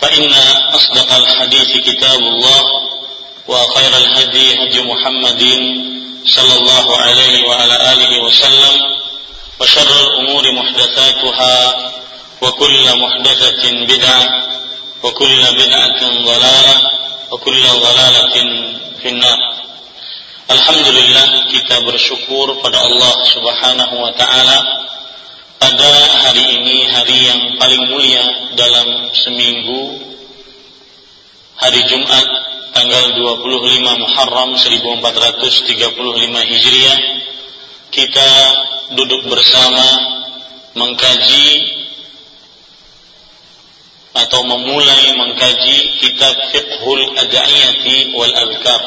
فإن أصدق الحديث كتاب الله وخير الهدي هدي محمد صلى الله عليه وعلى آله وسلم وشر الأمور محدثاتها وكل محدثة بدعة وكل بدعة ضلالة وكل ضلالة في النار. Alhamdulillah kita bersyukur pada Allah Subhanahu wa taala pada hari ini hari yang paling mulia dalam seminggu hari Jumat tanggal 25 Muharram 1435 Hijriah kita duduk bersama mengkaji atau memulai mengkaji kitab Fiqhul Ada'iyati wal Adhkar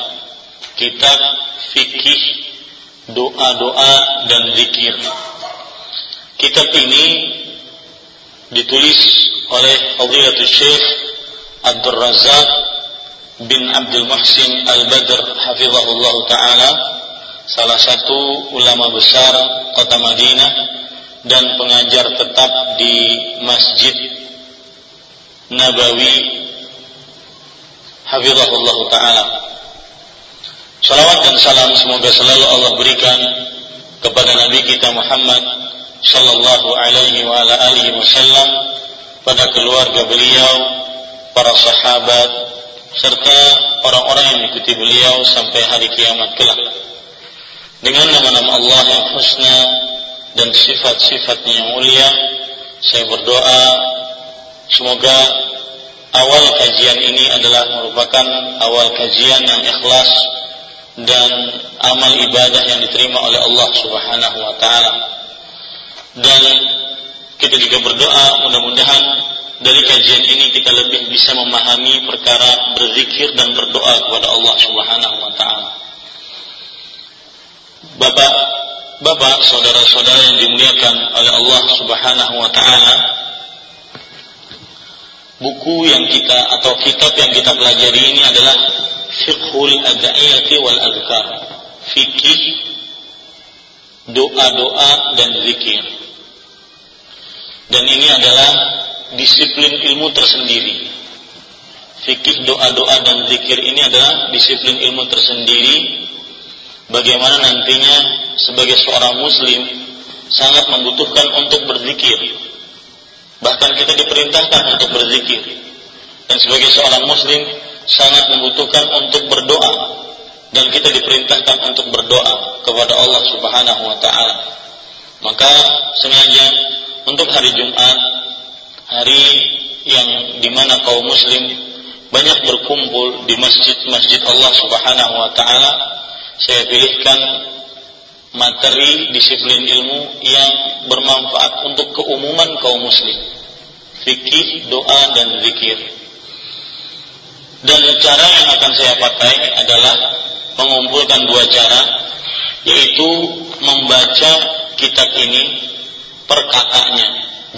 kitab fikih doa-doa dan zikir Kitab ini ditulis oleh Fadilatul Syekh Abdul Razak bin Abdul Muhsin Al-Badr hafizahullah taala salah satu ulama besar kota Madinah dan pengajar tetap di Masjid Nabawi hafizahullah taala. Salawat dan salam semoga selalu Allah berikan kepada Nabi kita Muhammad sallallahu alaihi wa ala alihi wasallam pada keluarga beliau, para sahabat serta orang-orang yang mengikuti beliau sampai hari kiamat kelak. Dengan nama-nama Allah yang husna dan sifat-sifatnya yang mulia, saya berdoa semoga awal kajian ini adalah merupakan awal kajian yang ikhlas dan amal ibadah yang diterima oleh Allah Subhanahu wa taala dan kita juga berdoa mudah-mudahan dari kajian ini kita lebih bisa memahami perkara berzikir dan berdoa kepada Allah Subhanahu wa taala. Bapak, Bapak, saudara-saudara yang dimuliakan oleh Allah Subhanahu wa taala, buku yang kita atau kitab yang kita pelajari ini adalah Fiqhul Ada'iyati wal Azkar. Fikih doa-doa dan zikir dan ini adalah disiplin ilmu tersendiri. Fikih doa-doa dan zikir ini adalah disiplin ilmu tersendiri. Bagaimana nantinya sebagai seorang muslim sangat membutuhkan untuk berzikir. Bahkan kita diperintahkan untuk berzikir. Dan sebagai seorang muslim sangat membutuhkan untuk berdoa. Dan kita diperintahkan untuk berdoa kepada Allah Subhanahu wa taala. Maka sengaja untuk hari Jumat, hari yang di mana kaum muslim banyak berkumpul di masjid-masjid Allah Subhanahu wa taala, saya pilihkan materi disiplin ilmu yang bermanfaat untuk keumuman kaum muslim. Fikih, doa dan zikir. Dan cara yang akan saya pakai adalah mengumpulkan dua cara yaitu membaca kitab ini per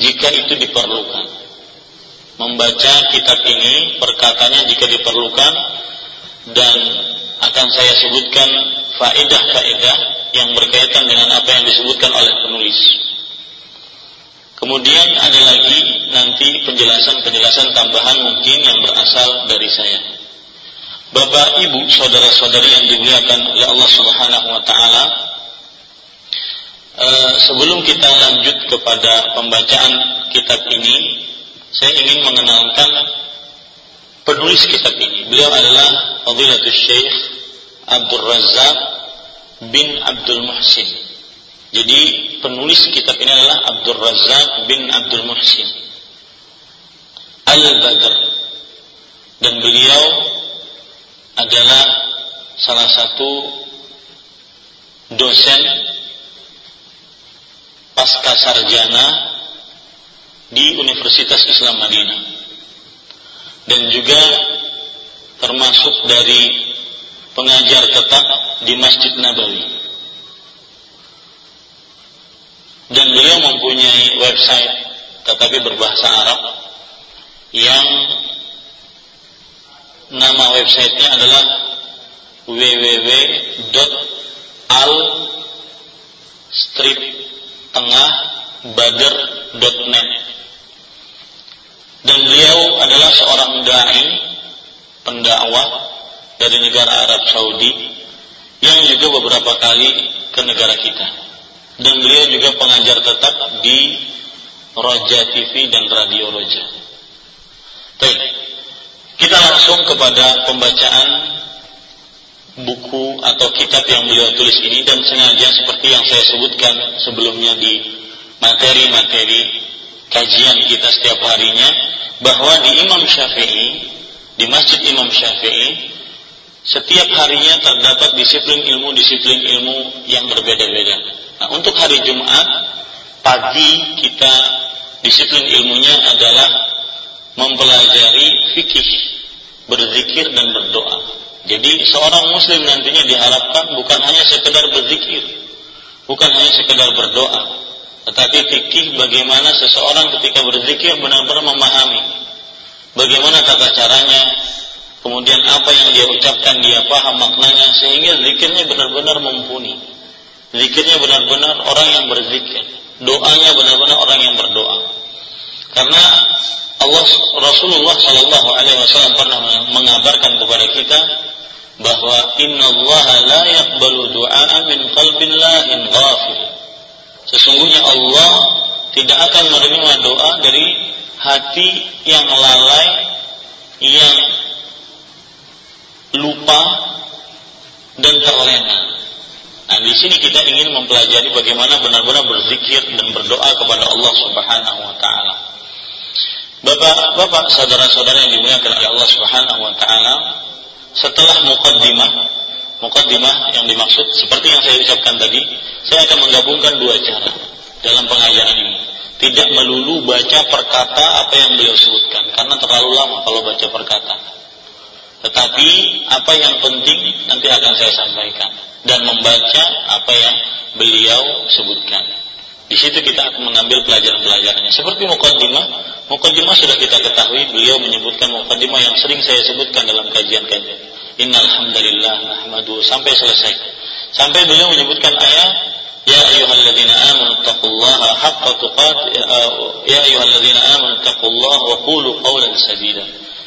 jika itu diperlukan. membaca kitab ini perkatanya jika diperlukan dan akan saya sebutkan faedah-faedah yang berkaitan dengan apa yang disebutkan oleh penulis. Kemudian ada lagi nanti penjelasan-penjelasan tambahan mungkin yang berasal dari saya. Bapak, Ibu, saudara-saudari yang dimuliakan oleh Allah Subhanahu wa taala, eh, sebelum kita lanjut kepada pembacaan kitab ini, saya ingin mengenalkan penulis kitab ini. Beliau adalah Fadilatul Syekh Abdul Razak bin Abdul Muhsin. Jadi penulis kitab ini adalah Abdul Razak bin Abdul Muhsin Al-Badr. Dan beliau adalah salah satu dosen pasca sarjana di Universitas Islam Madinah dan juga termasuk dari pengajar tetap di Masjid Nabawi. Dan beliau mempunyai website tetapi berbahasa Arab yang nama websitenya adalah www.al strip tengah badr.net dan beliau adalah seorang dai pendakwah dari negara Arab Saudi yang juga beberapa kali ke negara kita. Dan beliau juga pengajar tetap di Roja TV dan Radio Roja. Baik, kita langsung kepada pembacaan buku atau kitab yang beliau tulis ini dan sengaja seperti yang saya sebutkan sebelumnya di materi-materi kajian kita setiap harinya bahwa di Imam Syafi'i di Masjid Imam Syafi'i setiap harinya terdapat disiplin ilmu-disiplin ilmu yang berbeda-beda. Nah, untuk hari Jumat pagi kita disiplin ilmunya adalah mempelajari fikih, berzikir dan berdoa. Jadi seorang muslim nantinya diharapkan bukan hanya sekedar berzikir, bukan hanya sekedar berdoa, tetapi fikih bagaimana seseorang ketika berzikir benar-benar memahami bagaimana tata caranya, kemudian apa yang dia ucapkan dia paham maknanya sehingga zikirnya benar-benar mumpuni. Zikirnya benar-benar orang yang berzikir, doanya benar-benar orang yang berdoa. Karena Allah Rasulullah Shallallahu Alaihi Wasallam pernah mengabarkan kepada kita bahwa Inna Allah la yakbalu du'a min qalbin lahin ghafil. Sesungguhnya Allah tidak akan menerima doa dari hati yang lalai, yang lupa dan terlena. Nah, di sini kita ingin mempelajari bagaimana benar-benar berzikir dan berdoa kepada Allah Subhanahu wa taala. Bapak-bapak, saudara-saudara yang dimuliakan oleh Allah Subhanahu wa taala, setelah mukaddimah, mukaddimah yang dimaksud seperti yang saya ucapkan tadi, saya akan menggabungkan dua cara dalam pengajaran ini tidak melulu baca perkata apa yang beliau sebutkan karena terlalu lama kalau baca perkata. Tetapi apa yang penting nanti akan saya sampaikan dan membaca apa yang beliau sebutkan. Di situ kita akan mengambil pelajaran-pelajarannya. Seperti mukaddimah, mukaddimah sudah kita ketahui beliau menyebutkan mukaddimah yang sering saya sebutkan dalam kajian-kajian. Innal hamdalillah nahmadu sampai selesai. Sampai beliau menyebutkan ayat Ya ayyuhalladzina amanu taqullaha haqqa tuqatih ya ayyuhalladzina amanu taqullaha wa qulu qawlan sadida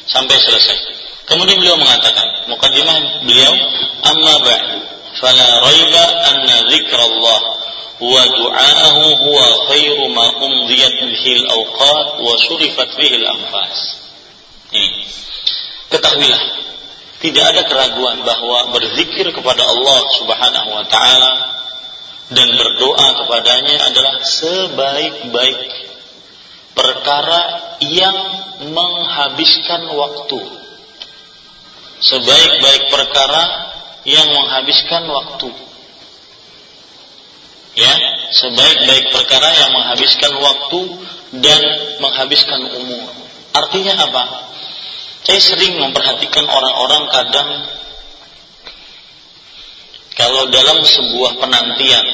sampai selesai. Kemudian beliau mengatakan, mukadimah beliau, amma ba'du, fala raiba anna dzikrallah huwa khairu ma umdiyat bihi al-awqat wa surifat bihi al-anfas. Ini. Ketahuilah, tidak ada keraguan bahwa berzikir kepada Allah Subhanahu wa taala dan berdoa kepadanya adalah sebaik-baik perkara yang menghabiskan waktu. Sebaik-baik perkara yang menghabiskan waktu. Ya, sebaik-baik perkara yang menghabiskan waktu dan menghabiskan umur. Artinya apa? Saya sering memperhatikan orang-orang kadang kalau dalam sebuah penantian,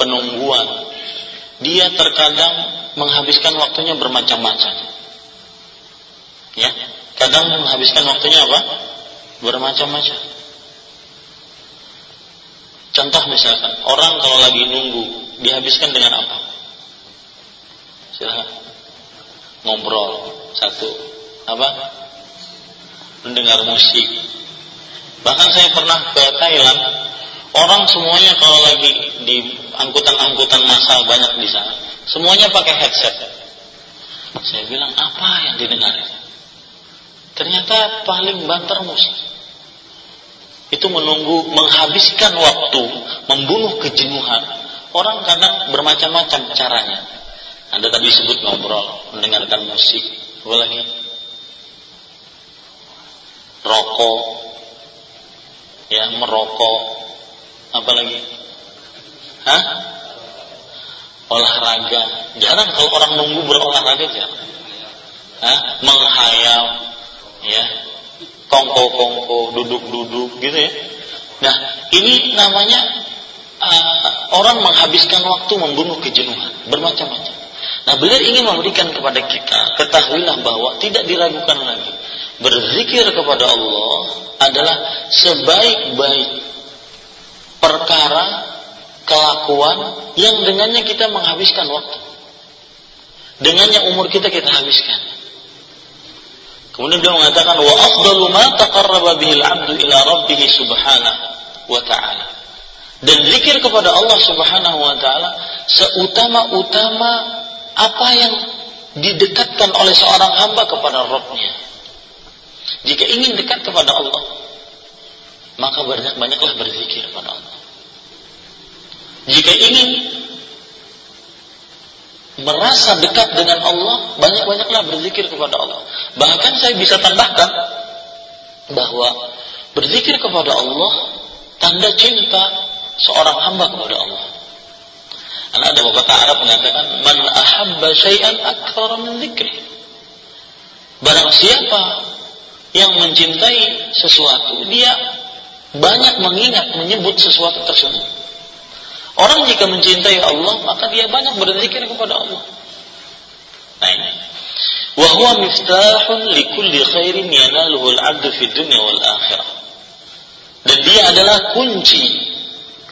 penungguan, dia terkadang menghabiskan waktunya bermacam-macam. Ya, kadang menghabiskan waktunya apa? Bermacam-macam. Contoh misalkan, orang kalau lagi nunggu, dihabiskan dengan apa? Silahkan. Ngobrol, satu. Apa? Mendengar musik. Bahkan saya pernah ke Thailand, orang semuanya kalau lagi di angkutan-angkutan massal banyak di sana, semuanya pakai headset. Saya bilang, apa yang didengar? Ternyata paling banter musik. Itu menunggu, menghabiskan waktu, membunuh kejenuhan. Orang kadang bermacam-macam caranya. Anda tadi sebut ngobrol, mendengarkan musik, apa? Rokok, ya merokok, apa lagi? Hah? Olahraga. Jarang kalau orang nunggu berolahraga jarang. Hah? Menghayal, ya, kongko-kongko, duduk-duduk gitu ya. Nah, ini namanya uh, orang menghabiskan waktu membunuh kejenuhan, bermacam-macam. Nah, beliau ingin memberikan kepada kita, ketahuilah bahwa tidak diragukan lagi. Berzikir kepada Allah adalah sebaik-baik perkara kelakuan yang dengannya kita menghabiskan waktu. Dengannya umur kita kita habiskan. Kemudian dia mengatakan wa afdalu ma taqarraba bihi al-'abdu ila rabbih subhanahu wa ta'ala. Dan zikir kepada Allah Subhanahu wa taala seutama-utama apa yang didekatkan oleh seorang hamba kepada Rabbnya. Jika ingin dekat kepada Allah, maka banyak-banyaklah berzikir kepada Allah. Jika ingin merasa dekat dengan Allah, banyak-banyaklah berzikir kepada Allah. Bahkan saya bisa tambahkan bahwa berzikir kepada Allah tanda cinta seorang hamba kepada Allah. Karena ada beberapa Arab mengatakan man ahabba syai'an akthara min dzikri. Barang siapa yang mencintai sesuatu, dia banyak mengingat menyebut sesuatu tersebut. Orang jika mencintai Allah, maka dia banyak berzikir kepada Allah. Nah ini. Miftahun likulli khairin yanaluhu al-abdu fi dunya wal akhirah. Dan dia adalah kunci,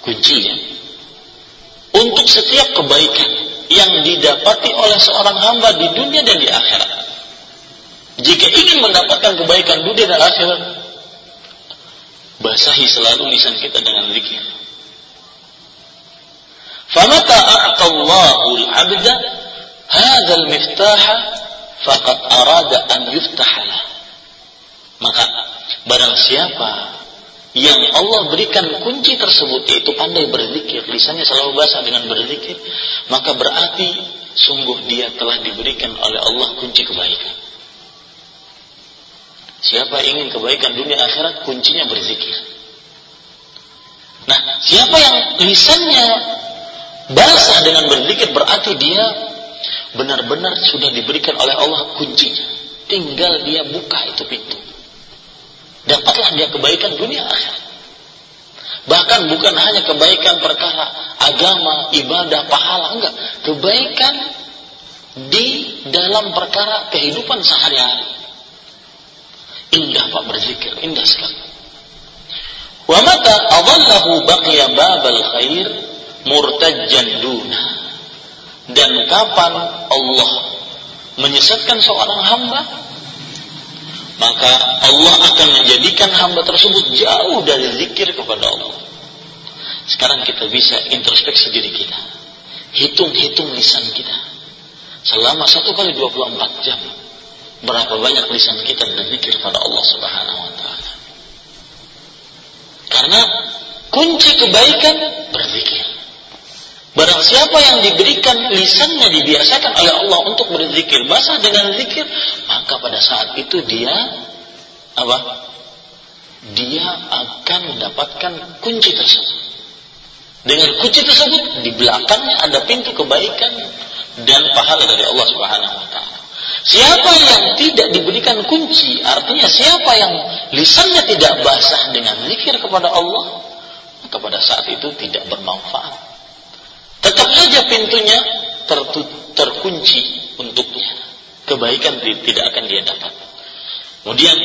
kuncinya untuk setiap kebaikan yang didapati oleh seorang hamba di dunia dan di akhirat. Jika ingin mendapatkan kebaikan dunia dan akhirat, basahi selalu lisan kita dengan zikir. فمتى أعطى الله العبد هذا المفتاح فقد أراد أن يفتح له. Maka barang siapa yang Allah berikan kunci tersebut yaitu pandai berzikir, lisannya selalu basah dengan berzikir, maka berarti sungguh dia telah diberikan oleh Allah kunci kebaikan. Siapa ingin kebaikan dunia akhirat kuncinya berzikir. Nah, siapa yang lisannya basah dengan berzikir berarti dia benar-benar sudah diberikan oleh Allah kuncinya. Tinggal dia buka itu pintu. Dapatlah dia kebaikan dunia akhirat. Bahkan bukan hanya kebaikan perkara agama, ibadah, pahala, enggak. Kebaikan di dalam perkara kehidupan sehari-hari. Indah Pak berzikir, indah sekali. Wa mata adallahu baqiya babal khair murtajjan duna. Dan kapan Allah menyesatkan seorang hamba, maka Allah akan menjadikan hamba tersebut jauh dari zikir kepada Allah. Sekarang kita bisa introspeksi diri kita. Hitung-hitung lisan kita. Selama satu kali 24 jam. Berapa banyak lisan kita berzikir pada Allah subhanahu wa ta'ala. Karena kunci kebaikan berzikir. Barang siapa yang diberikan lisannya dibiasakan oleh Allah untuk berzikir, basah dengan zikir, maka pada saat itu dia apa? Dia akan mendapatkan kunci tersebut. Dengan kunci tersebut di belakangnya ada pintu kebaikan dan pahala dari Allah Subhanahu wa taala. Siapa yang tidak diberikan kunci, artinya siapa yang lisannya tidak basah dengan zikir kepada Allah, maka pada saat itu tidak bermanfaat tetap saja pintunya terkunci untuknya. Kebaikan tidak akan dia dapat. Kemudian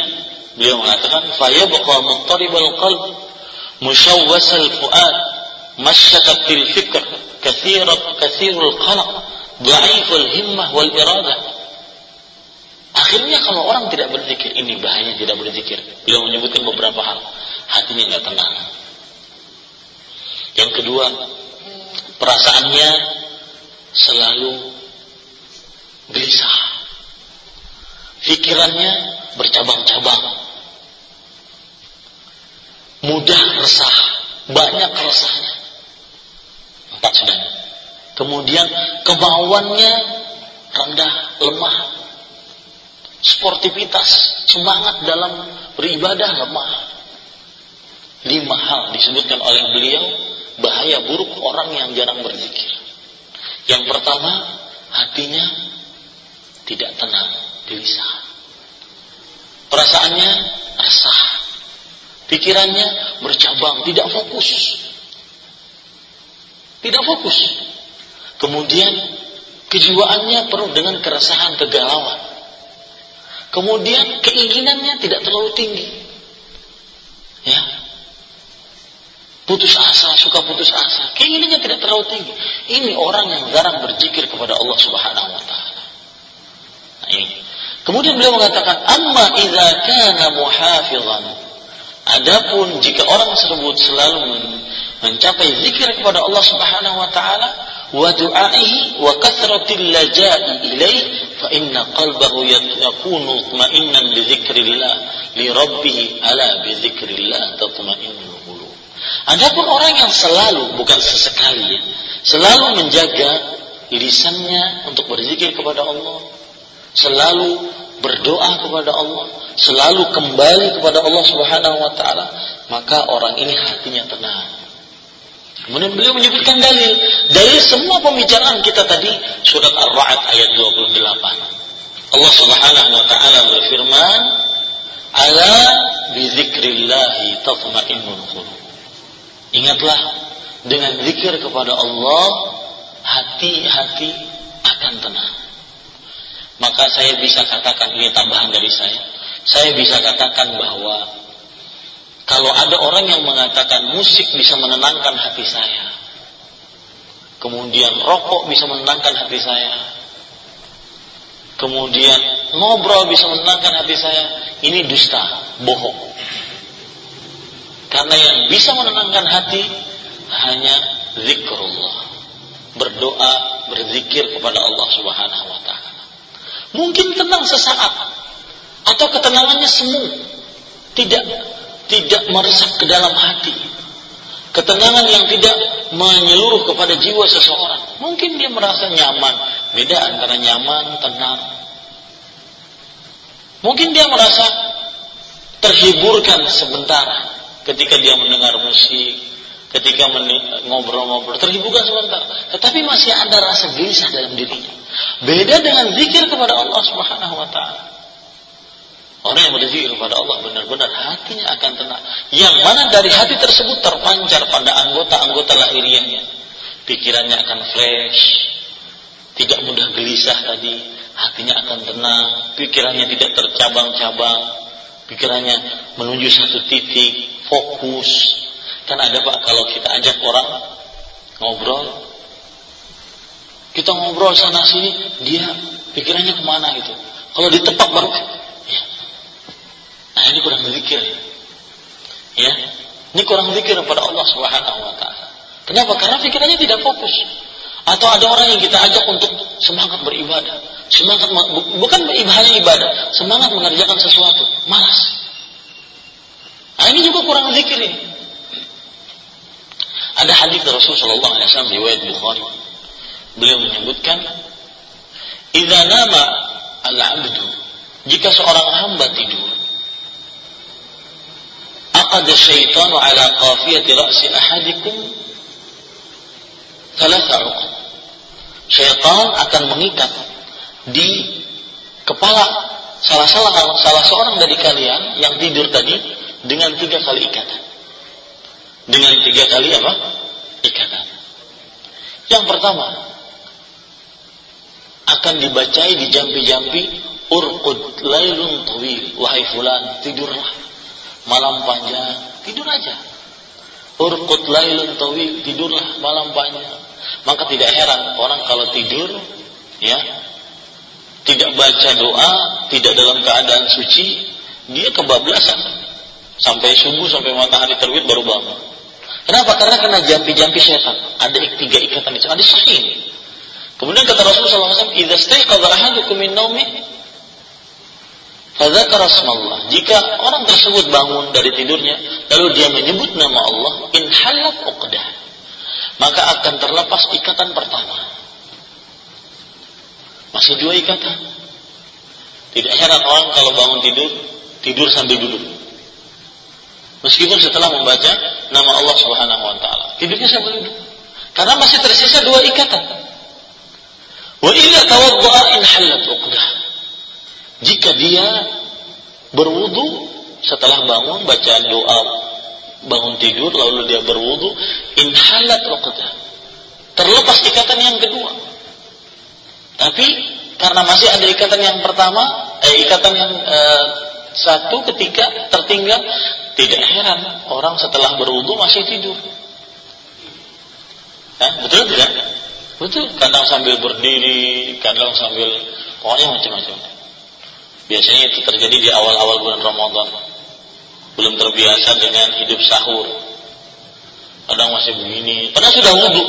beliau mengatakan fayabqa muttaribal qalb mushawwasal fuad masyakatil fikr kathirat kathirul qalaq dhaiful himmah wal iradah Akhirnya kalau orang tidak berzikir, ini bahaya tidak berzikir. Beliau menyebutkan beberapa hal. Hatinya nggak tenang. Yang kedua, perasaannya selalu gelisah. Pikirannya bercabang-cabang. Mudah resah, banyak resahnya. Empat sudah. Kemudian kemauannya rendah, lemah. Sportivitas, semangat dalam beribadah lemah. Lima hal disebutkan oleh beliau bahaya buruk orang yang jarang berzikir. Yang pertama, hatinya tidak tenang, gelisah. Perasaannya resah. Pikirannya bercabang, tidak fokus. Tidak fokus. Kemudian kejiwaannya penuh dengan keresahan, kegalauan. Kemudian keinginannya tidak terlalu tinggi. Ya, putus asa, suka putus asa. Keinginannya tidak terlalu tinggi. Ini orang yang jarang berzikir kepada Allah Subhanahu wa taala. Nah, ini. Kemudian beliau mengatakan, "Amma idza kana muhafizan." Adapun jika orang tersebut selalu mencapai zikir kepada Allah Subhanahu wa taala wa du'aihi wa kathratil laja'i ilaih fa inna qalbahu yakunu mutma'innan bi li rabbih ala bi dzikrillah tatma'innu Adapun orang yang selalu bukan sesekali ya, selalu menjaga lisannya untuk berzikir kepada Allah, selalu berdoa kepada Allah, selalu kembali kepada Allah Subhanahu wa taala, maka orang ini hatinya tenang. Kemudian beliau menyebutkan dalil. Dari semua pembicaraan kita tadi surat Ar-Ra'd ayat 28. Allah Subhanahu wa taala berfirman, "Ala bi tatma'innul qulub." Ingatlah dengan zikir kepada Allah hati-hati akan tenang. Maka saya bisa katakan ini tambahan dari saya. Saya bisa katakan bahwa kalau ada orang yang mengatakan musik bisa menenangkan hati saya. Kemudian rokok bisa menenangkan hati saya. Kemudian ngobrol bisa menenangkan hati saya. Ini dusta, bohong. Karena yang bisa menenangkan hati hanya zikrullah. Berdoa, berzikir kepada Allah Subhanahu wa taala. Mungkin tenang sesaat atau ketenangannya semu. Tidak tidak meresap ke dalam hati. Ketenangan yang tidak menyeluruh kepada jiwa seseorang. Mungkin dia merasa nyaman. Beda antara nyaman, tenang. Mungkin dia merasa terhiburkan sebentar ketika dia mendengar musik, ketika ngobrol-ngobrol, terhiburkan sebentar. Tetapi masih ada rasa gelisah dalam dirinya. Beda dengan zikir kepada Allah Subhanahu wa taala. Orang yang berzikir kepada Allah benar-benar hatinya akan tenang. Yang mana dari hati tersebut terpancar pada anggota-anggota lahiriahnya. Pikirannya akan fresh, tidak mudah gelisah tadi, hatinya akan tenang, pikirannya tidak tercabang-cabang, pikirannya menuju satu titik, fokus. Kan ada Pak kalau kita ajak orang ngobrol, kita ngobrol sana sini, dia pikirannya ke mana gitu. Kalau ditepak baru, ya. Nah ini kurang berzikir. Ya, ini kurang zikir kepada Allah Subhanahu Wa Taala. Kenapa? Karena pikirannya tidak fokus. Atau ada orang yang kita ajak untuk semangat beribadah, semangat bukan beribadah ibadah, semangat mengerjakan sesuatu, malas. Nah, ini juga kurang zikir ini. Ada hadis Rasul Shallallahu Alaihi Wasallam riwayat Bukhari. Beliau menyebutkan, "Idza nama al-'abdu, jika seorang hamba tidur, aqad syaitanu ala qafiyati ra'si ahadikum thalatha Syaitan akan mengikat di kepala salah salah salah seorang dari kalian yang tidur tadi dengan tiga kali ikatan. Dengan tiga kali apa? Ikatan. Yang pertama akan dibacai di jampi-jampi urqud lailun tawil wahai fulan tidurlah malam panjang tidur aja urqud lailun tawil tidurlah malam panjang maka tidak heran orang kalau tidur ya tidak baca doa tidak dalam keadaan suci dia kebablasan. Sampai subuh sampai matahari terbit baru bangun. Kenapa? Karena kena jampi-jampi setan. Ada tiga ikatan itu ada sahih kemudian kata Rasulullah SAW idza staiqadha ahadukum min naumi fadzakara Allah jika orang tersebut bangun dari tidurnya lalu dia menyebut nama Allah in halat uqdah maka akan terlepas ikatan pertama masih dua ikatan tidak heran orang kalau bangun tidur tidur sambil duduk. Meskipun setelah membaca nama Allah Subhanahu wa taala, tidurnya sambil duduk. Karena masih tersisa dua ikatan. Wa illa tawadda'a in halat uqdah. Jika dia berwudu setelah bangun baca doa bangun tidur lalu dia berwudu in halat uqdah. Terlepas ikatan yang kedua. Tapi karena masih ada ikatan yang pertama, eh, ikatan yang eh, satu ketika tertinggal, tidak heran orang setelah berwudu masih tidur. Hah? Betul tidak? Betul. Kadang sambil berdiri, kadang sambil pokoknya macam-macam. Biasanya itu terjadi di awal-awal bulan Ramadan. Belum terbiasa dengan hidup sahur. Kadang masih begini. Padahal sudah wudhu.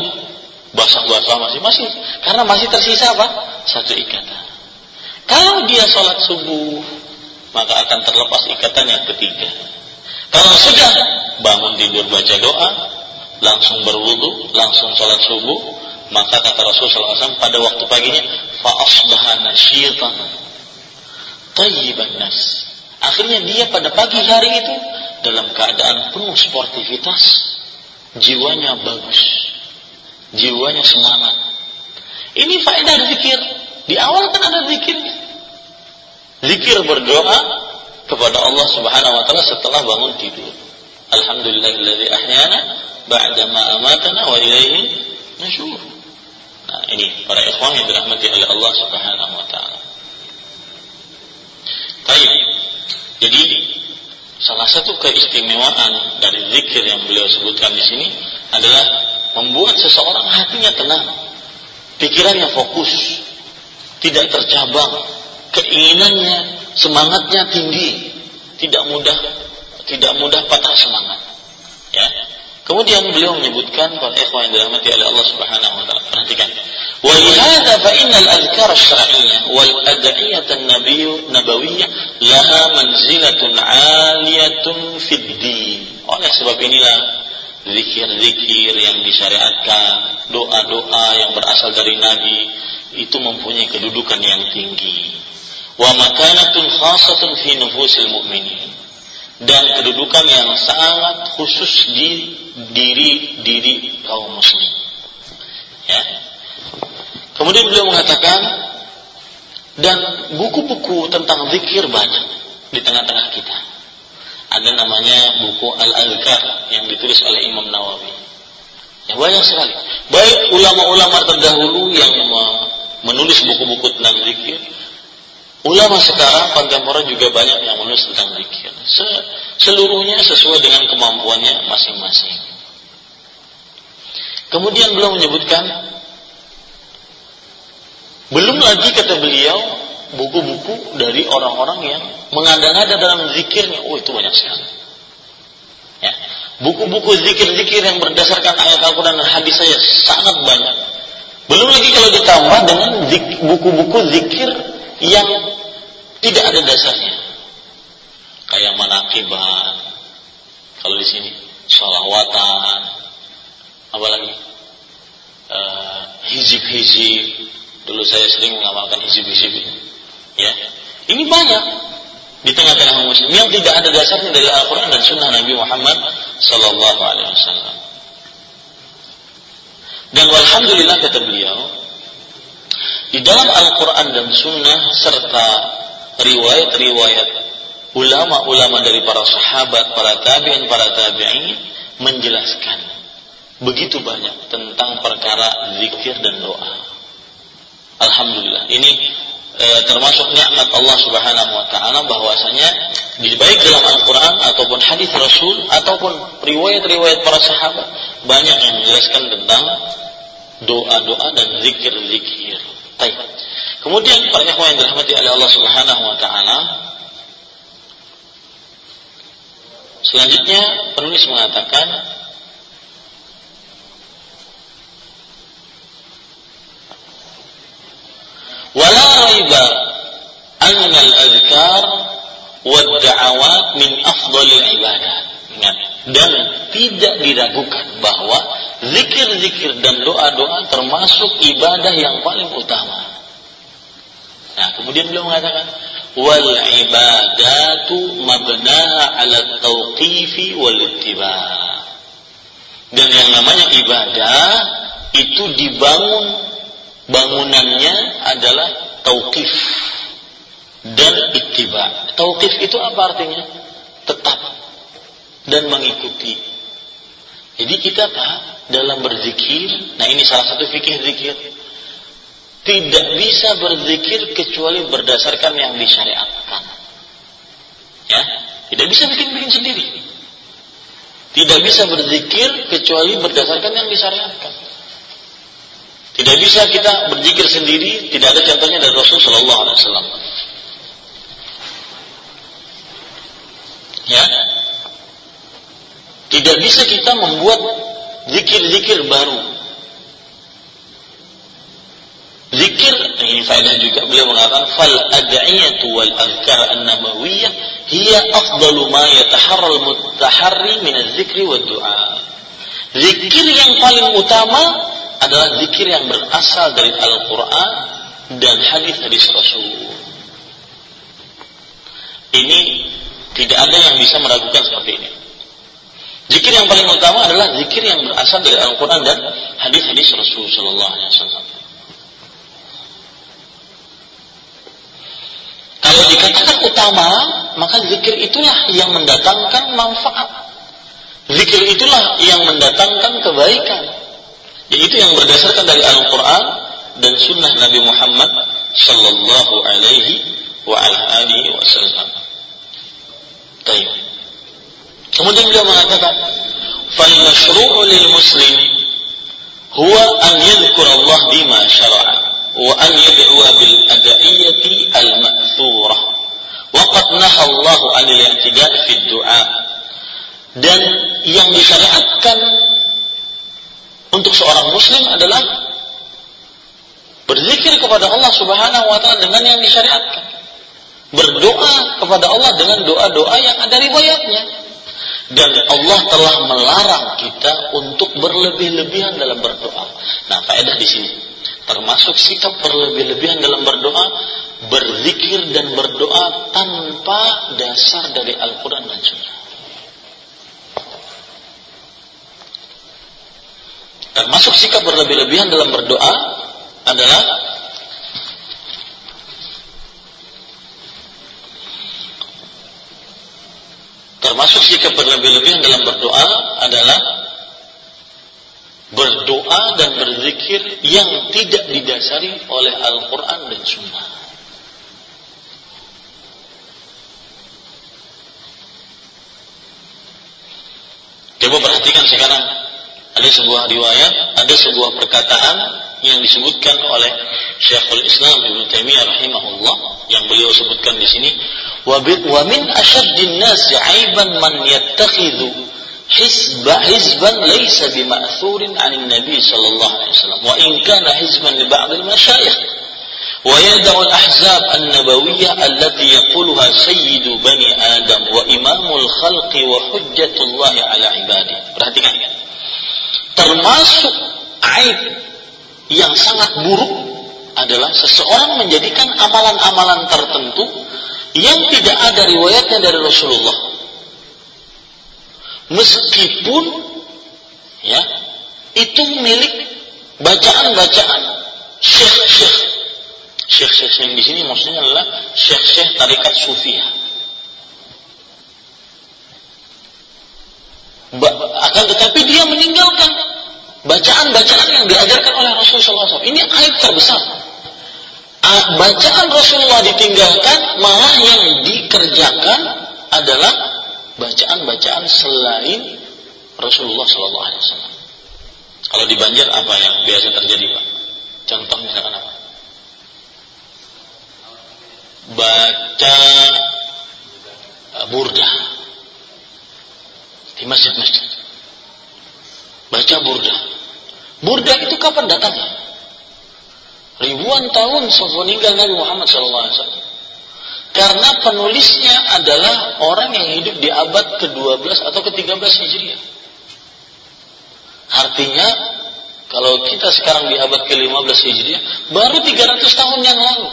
Basah-basah masih masih. Karena masih tersisa apa? Satu ikatan. Kalau dia sholat subuh, maka akan terlepas ikatan yang ketiga. Kalau sudah bangun tidur baca doa, langsung berwudu, langsung sholat subuh, maka kata Rasulullah SAW pada waktu paginya, faasbahana syaitan tayyiban nas. Akhirnya dia pada pagi hari itu dalam keadaan penuh sportivitas, jiwanya bagus, jiwanya semangat. Ini faedah zikir. Di awal kan ada zikir zikir berdoa kepada Allah Subhanahu wa taala setelah bangun tidur. Alhamdulillahilladzi ahyana ba'da ma amatana wa ilaihi nusyur. Nah, ini para ikhwan yang dirahmati oleh Allah Subhanahu wa taala. Baik. Jadi salah satu keistimewaan dari zikir yang beliau sebutkan di sini adalah membuat seseorang hatinya tenang, pikirannya fokus, tidak tercabang, keinginannya, semangatnya tinggi, tidak mudah tidak mudah patah semangat. Ya. Kemudian beliau menyebutkan para ikhwan yang dirahmati oleh Allah Subhanahu wa taala. Perhatikan. Wa lihadza fa innal adhkar asy-syar'iyyah wal ad'iyah an-nabawiyyah laha manzilatun 'aliyatun fid din. Oleh sebab inilah zikir-zikir yang disyariatkan, doa-doa yang berasal dari Nabi itu mempunyai kedudukan yang tinggi wa makanatun khasatun fi nufusil mu'minin dan kedudukan yang sangat khusus di diri-diri kaum muslim. Ya. Kemudian beliau mengatakan dan buku-buku tentang zikir banyak di tengah-tengah kita. Ada namanya buku Al-Azkar yang ditulis oleh Imam Nawawi. Ya banyak sekali. Baik ulama-ulama terdahulu yang menulis buku-buku tentang zikir Ulama sekarang kontemporer juga banyak yang menulis tentang zikir. Seluruhnya sesuai dengan kemampuannya masing-masing. Kemudian beliau menyebutkan belum lagi kata beliau buku-buku dari orang-orang yang mengada-ngada dalam zikirnya. Oh itu banyak sekali. Ya. Buku-buku zikir-zikir yang berdasarkan ayat Al-Quran dan hadis saya sangat banyak. Belum lagi kalau ditambah dengan buku-buku zikir yang tidak ada dasarnya. Kayak manakibat. Kalau di sini sholawatan, apalagi uh, hizib-hizib. Dulu saya sering mengamalkan hizib-hizib Ya, ini banyak di tengah-tengah muslim yang tidak ada dasarnya dari Al-Quran dan Sunnah Nabi Muhammad Sallallahu Alaihi Wasallam. Dan alhamdulillah kata beliau, di dalam Al-Quran dan Sunnah serta riwayat-riwayat ulama-ulama dari para sahabat, para tabi'in, para tabi'in menjelaskan begitu banyak tentang perkara zikir dan doa. Alhamdulillah. Ini e, termasuk nikmat Allah Subhanahu wa taala bahwasanya baik dalam Al-Qur'an ataupun hadis Rasul ataupun riwayat-riwayat para sahabat banyak yang menjelaskan tentang doa-doa dan zikir-zikir. Baik. Kemudian para ikhwan yang dirahmati oleh Allah Subhanahu wa taala Selanjutnya penulis mengatakan ولا ريب أن الأذكار والدعوات من أفضل min dan tidak diragukan bahwa zikir-zikir dan doa-doa termasuk ibadah yang paling utama. Nah kemudian beliau mengatakan wal ibadatu mabnaha ala tauqifi wal ittiba. Dan yang namanya ibadah itu dibangun bangunannya adalah tauqif dan ittiba. Tauqif itu apa artinya? Tetap dan mengikuti. Jadi kita Pak dalam berzikir, nah ini salah satu fikih zikir. Tidak bisa berzikir kecuali berdasarkan yang disyariatkan. Ya, tidak bisa bikin-bikin sendiri. Tidak bisa berzikir kecuali berdasarkan yang disyariatkan. Tidak bisa kita berzikir sendiri, tidak ada contohnya dari Rasul Shallallahu Alaihi Wasallam. Ya, tidak bisa kita membuat zikir-zikir baru. Zikir ini faedah juga beliau mengatakan fal ad'iyatu wal azkar an-nabawiyah hiya afdalu ma yataharra al-mutaharri min az-zikri wad du'a. Zikir yang paling utama adalah zikir yang berasal dari Al-Quran dan hadis-hadis Rasul. Ini tidak ada yang bisa meragukan seperti ini. Zikir yang paling utama adalah zikir yang berasal dari Al-Quran dan hadis-hadis Rasul Sallallahu Alaihi Wasallam. Kalau dikatakan utama, maka zikir itulah yang mendatangkan manfaat. Zikir itulah yang mendatangkan kebaikan. Itu yang berdasarkan dari Al-Quran dan Sunnah Nabi Muhammad Sallallahu Alaihi wa ala alihi Wasallam. Tayyib. Kemudian beliau mengatakan, "Fal mashru'u lil muslim huwa an yadhkur Allah bima syara'a wa an yad'u bil adaiyati al ma'thurah." Wa qad naha Allah 'anil i'tida' fi du'a. Dan yang disyariatkan untuk seorang muslim adalah berzikir kepada Allah Subhanahu wa taala dengan yang disyariatkan. Berdoa kepada Allah dengan doa-doa yang ada riwayatnya. Dan Allah telah melarang kita untuk berlebih-lebihan dalam berdoa. Nah, faedah di sini termasuk sikap berlebih-lebihan dalam berdoa, berzikir dan berdoa tanpa dasar dari Al-Quran dan Sunnah. Termasuk sikap berlebih-lebihan dalam berdoa adalah termasuk sikap berlebih-lebihan dalam berdoa adalah berdoa dan berzikir yang tidak didasari oleh Al-Quran dan Sunnah. Coba perhatikan sekarang ada sebuah riwayat, ada sebuah perkataan yang disebutkan oleh Syekhul Islam Ibn Taimiyah rahimahullah yang beliau sebutkan di sini wa min asyaddin nas, aiban man yattakhidhu hisba hisban, laysa bima'thurin 'anil nabi sallallahu alaihi wasallam. Wa in kana hizban li ba'd al masyayikh. Wa yad'u al ahzab an nabawiyyah allati yaquluha sayyidu bani adam wa imamul khalqi perhatikan termasuk aib yang sangat buruk adalah seseorang menjadikan amalan-amalan tertentu yang tidak ada riwayatnya dari Rasulullah. Meskipun ya itu milik bacaan-bacaan syekh-syekh. Syekh-syekh yang di sini maksudnya adalah syekh-syekh tarikat sufiah akan tetapi dia meninggalkan bacaan-bacaan yang diajarkan oleh Rasulullah SAW. Ini aib terbesar. bacaan Rasulullah ditinggalkan, malah yang dikerjakan adalah bacaan-bacaan selain Rasulullah Wasallam. Kalau di Banjar apa yang biasa terjadi Pak? Contoh misalkan apa? Baca uh, burda di masjid-masjid. Baca burda. Burda itu kapan datangnya? Ribuan tahun sebelum meninggal Nabi Muhammad SAW. Karena penulisnya adalah orang yang hidup di abad ke-12 atau ke-13 Hijriah. Artinya, kalau kita sekarang di abad ke-15 Hijriah, baru 300 tahun yang lalu.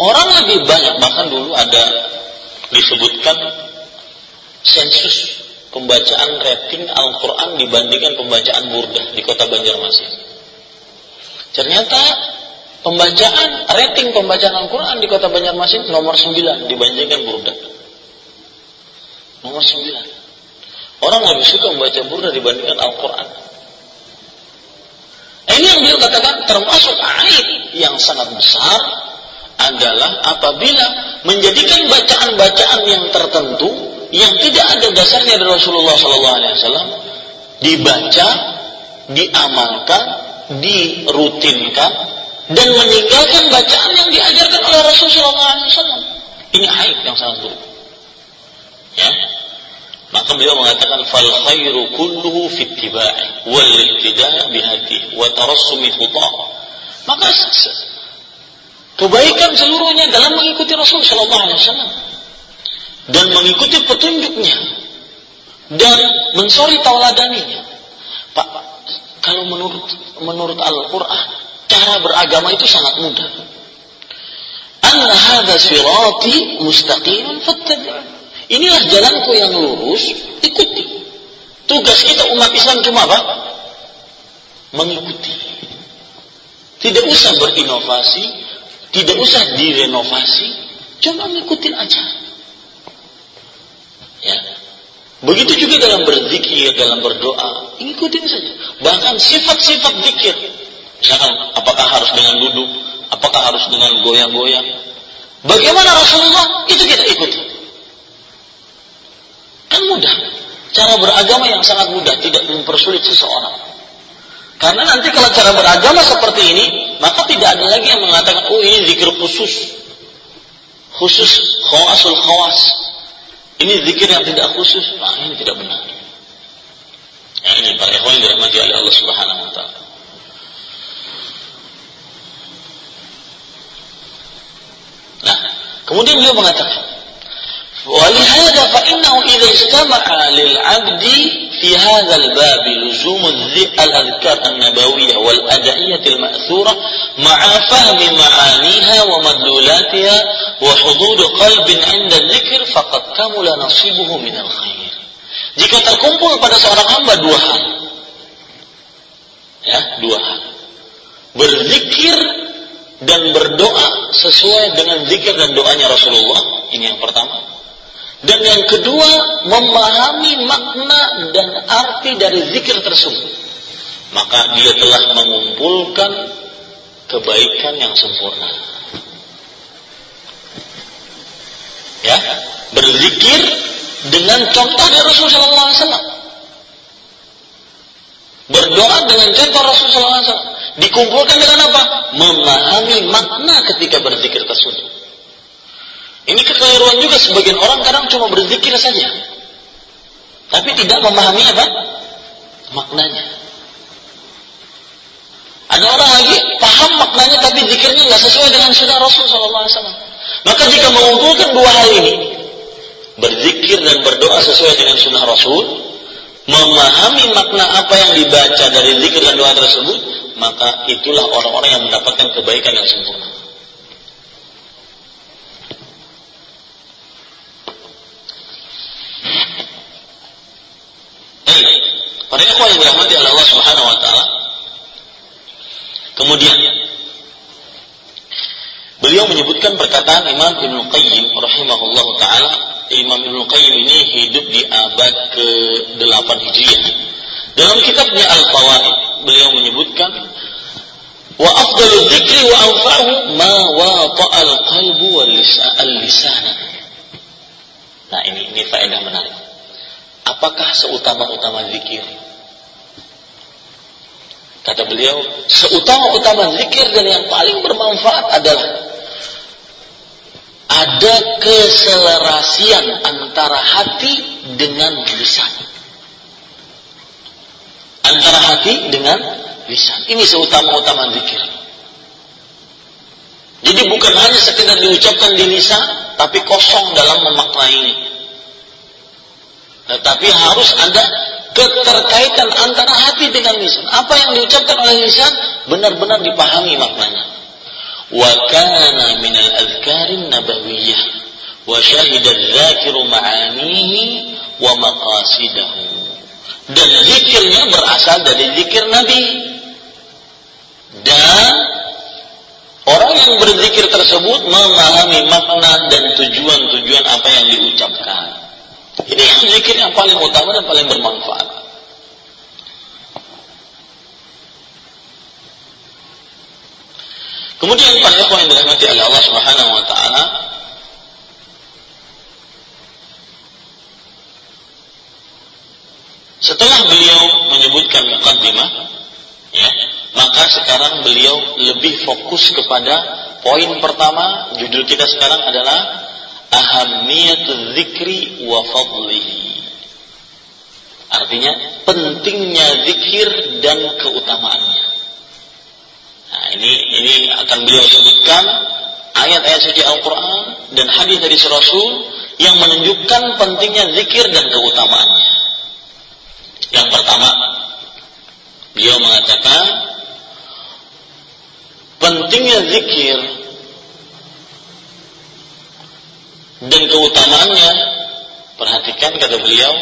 Orang lebih banyak, bahkan dulu ada disebutkan sensus pembacaan rating Al-Quran dibandingkan pembacaan burdah di kota Banjarmasin. Ternyata pembacaan rating pembacaan Al-Quran di kota Banjarmasin nomor 9 dibandingkan burdah. Nomor 9. Orang lebih suka membaca burdah dibandingkan Al-Quran. Ini yang beliau katakan termasuk aib yang sangat besar adalah apabila menjadikan bacaan-bacaan yang tertentu yang tidak ada dasarnya dari Rasulullah Sallallahu Alaihi Wasallam dibaca, diamalkan, dirutinkan, dan meninggalkan bacaan yang diajarkan oleh Rasulullah SAW. Ini aib yang sangat buruk. Ya. Maka beliau mengatakan fal khairu kulluhu fi ittiba'i wal ittida' bihadi wa tarassumi khutah. Maka kebaikan seluruhnya dalam mengikuti Rasul sallallahu alaihi wasallam dan mengikuti petunjuknya dan mensori tauladaninya. Pak, kalau menurut menurut Al-Qur'an, cara beragama itu sangat mudah. Anna hadza sirati mustaqiman fattabi'. Inilah jalanku yang lurus, ikuti. Tugas kita umat Islam cuma apa? Mengikuti. Tidak usah berinovasi, tidak usah direnovasi, cuma ngikutin aja. Ya. Begitu juga dalam berzikir, dalam berdoa, ikutin saja. Bahkan sifat-sifat zikir. Misalkan, apakah harus dengan duduk, apakah harus dengan goyang-goyang. Bagaimana Rasulullah, itu kita ikuti. Kan mudah. Cara beragama yang sangat mudah, tidak mempersulit seseorang. Karena nanti kalau cara beragama seperti ini, maka tidak ada lagi yang mengatakan, oh ini zikir khusus. Khusus khawasul khawas ini zikir yang tidak khusus, nah ini tidak benar. Ya, ini para ikhwan yang dirahmati oleh Allah Subhanahu wa taala. Nah, kemudian beliau mengatakan, ولهذا فإنه إذا اجتمع للعبد في هذا الباب لزوم الأذكار النبوية والأدعية المأثورة مع فهم معانيها ومدلولاتها وحضور قلب عند الذكر فقد كمل نصيبه من الخير jika terkumpul pada seorang hamba dua hal ya dua hal berzikir dan berdoa sesuai dengan zikir dan doanya Rasulullah ini yang pertama dan yang kedua memahami makna dan arti dari zikir tersebut. Maka dia telah mengumpulkan kebaikan yang sempurna. Ya berzikir dengan contoh dari Rasulullah SAW berdoa dengan contoh Rasulullah SAW dikumpulkan dengan apa? Memahami makna ketika berzikir tersebut ini kekeliruan juga sebagian orang kadang cuma berzikir saja. Tapi tidak memahami apa? Maknanya. Ada orang lagi paham maknanya tapi zikirnya nggak sesuai dengan sunnah Rasul SAW maka jika mengumpulkan dua hal ini, berzikir dan berdoa sesuai dengan sunnah Rasul, memahami makna apa yang dibaca dari zikir dan doa tersebut, maka itulah orang-orang yang mendapatkan kebaikan yang sempurna. Baik, para ikhwan yang dirahmati oleh Allah Subhanahu wa taala. Kemudian Beliau menyebutkan perkataan Imam Ibn Qayyim rahimahullah taala. Imam Ibn Qayyim ini hidup di abad ke-8 Hijriah. Dalam kitabnya Al-Fawaid, beliau menyebutkan Wa afdalu dzikri wa anfa'u ma wata'al qalbu wal lisana. Nah, ini ini faedah menarik. Apakah seutama-utama zikir? Kata beliau, seutama-utama zikir dan yang paling bermanfaat adalah ada keselerasian antara hati dengan lisan. Antara hati dengan lisan. Ini seutama-utama zikir. Jadi bukan hanya sekedar diucapkan di lisan, tapi kosong dalam memaknai. Tetapi harus ada keterkaitan antara hati dengan lisan. Apa yang diucapkan oleh lisan benar-benar dipahami maknanya. Wa kana min al-adhkarin nabawiyah wa syahida dzakiru ma'anihi wa maqasidahu. Dan zikirnya berasal dari zikir Nabi. Dan orang yang berzikir tersebut memahami makna dan tujuan-tujuan apa yang diucapkan. Ini yang zikir yang paling utama dan paling bermanfaat. Kemudian para ikhwan yang dirahmati oleh Allah Subhanahu wa taala Setelah beliau menyebutkan mukaddimah, ya, maka sekarang beliau lebih fokus kepada poin pertama. Judul kita sekarang adalah ahammiyatul zikri wa fadlihi. Artinya pentingnya zikir dan keutamaannya. Nah, ini ini akan beliau sebutkan ayat-ayat suci Al-Qur'an dan hadis dari Rasul yang menunjukkan pentingnya zikir dan keutamaannya. Yang pertama, beliau mengatakan pentingnya zikir dan keutamaannya perhatikan kata beliau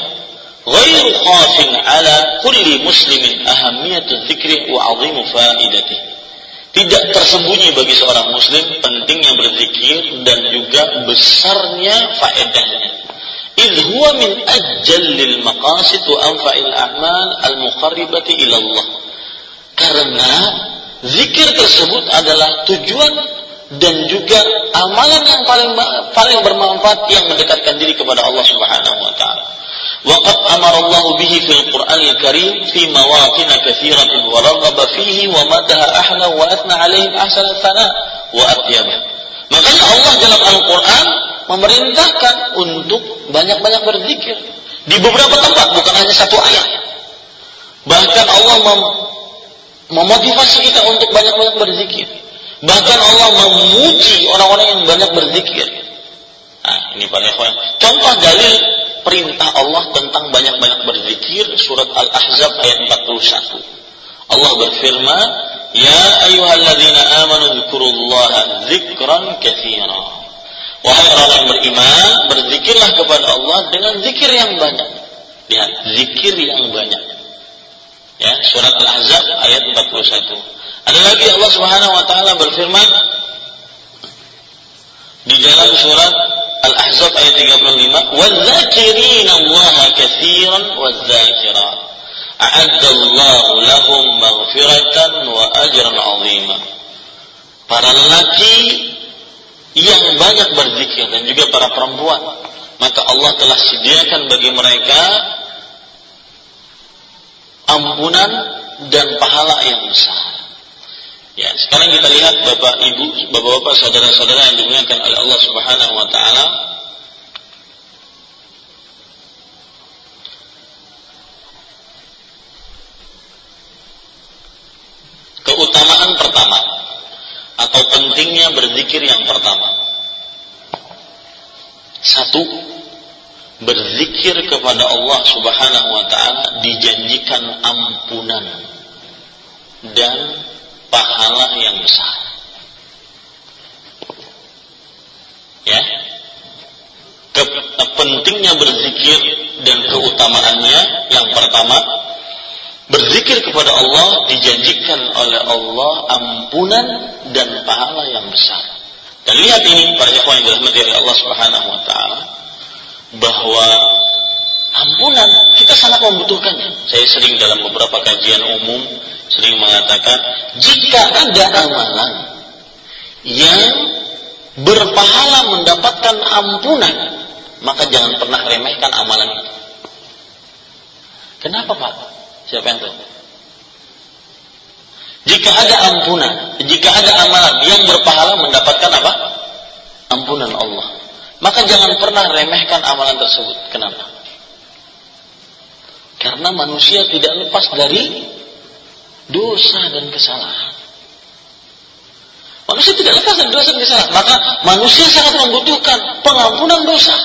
ghairu khafin ala kulli muslimin ahamiyatu dzikri wa 'azimu faidati. Tidak tersembunyi bagi seorang muslim pentingnya berzikir dan juga besarnya faedahnya. Idh huwa min ajallil maqasid wa anfa'il a'mal al-muqarribati ila Allah. Karena zikir tersebut adalah tujuan dan juga amalan yang paling paling bermanfaat yang mendekatkan diri kepada Allah Subhanahu wa taala. Waqad amara Allah bihi fil Qur'an al-Karim fi mawatin katsiratin wa raghaba fihi wa madaha ahla wa athna alaihim ahsana thana wa atyaba. Makanya Allah dalam Al-Qur'an memerintahkan untuk banyak-banyak berzikir di beberapa tempat bukan hanya satu ayat. Bahkan Allah mem memotivasi kita untuk banyak-banyak berzikir. Bahkan Allah memuji orang-orang yang banyak berzikir. Nah, ini para ikhwan. Contoh dalil perintah Allah tentang banyak-banyak berzikir surat Al-Ahzab ayat 41. Allah berfirman, "Ya ayyuhalladzina amanu dzkurullaha dzikran katsira." Wahai orang yang beriman, berzikirlah kepada Allah dengan zikir yang banyak. Ya, zikir yang banyak. Ya, surat Al-Ahzab ayat 41. Ada lagi Allah Subhanahu wa taala berfirman di dalam surat Al-Ahzab ayat 35, "Wadz-dzakirina Allah katsiran wadz-dzakirat." A'addallahu lahum maghfiratan wa ajran 'azima. Para lelaki yang banyak berzikir dan juga para perempuan, maka Allah telah sediakan bagi mereka ampunan dan pahala yang besar. Ya, sekarang kita lihat Bapak Ibu, Bapak-bapak, saudara-saudara yang dimuliakan oleh Allah Subhanahu wa taala. Keutamaan pertama atau pentingnya berzikir yang pertama. Satu, berzikir kepada Allah Subhanahu wa taala dijanjikan ampunan dan pahala yang besar. Ya. Ke, pentingnya berzikir dan keutamaannya yang pertama berzikir kepada Allah dijanjikan oleh Allah ampunan dan pahala yang besar. Dan lihat ini para ikhwan yang dirahmati oleh Allah Subhanahu wa taala bahwa ampunan kita sangat membutuhkannya. Saya sering dalam beberapa kajian umum sering mengatakan jika ada amalan yang berpahala mendapatkan ampunan maka jangan pernah remehkan amalan itu kenapa Pak? siapa yang tahu? jika ada ampunan jika ada amalan yang berpahala mendapatkan apa? ampunan Allah maka jangan pernah remehkan amalan tersebut kenapa? Karena manusia tidak lepas dari dosa dan kesalahan. Manusia tidak lepas dari dosa dan kesalahan. Maka manusia sangat membutuhkan pengampunan dosa.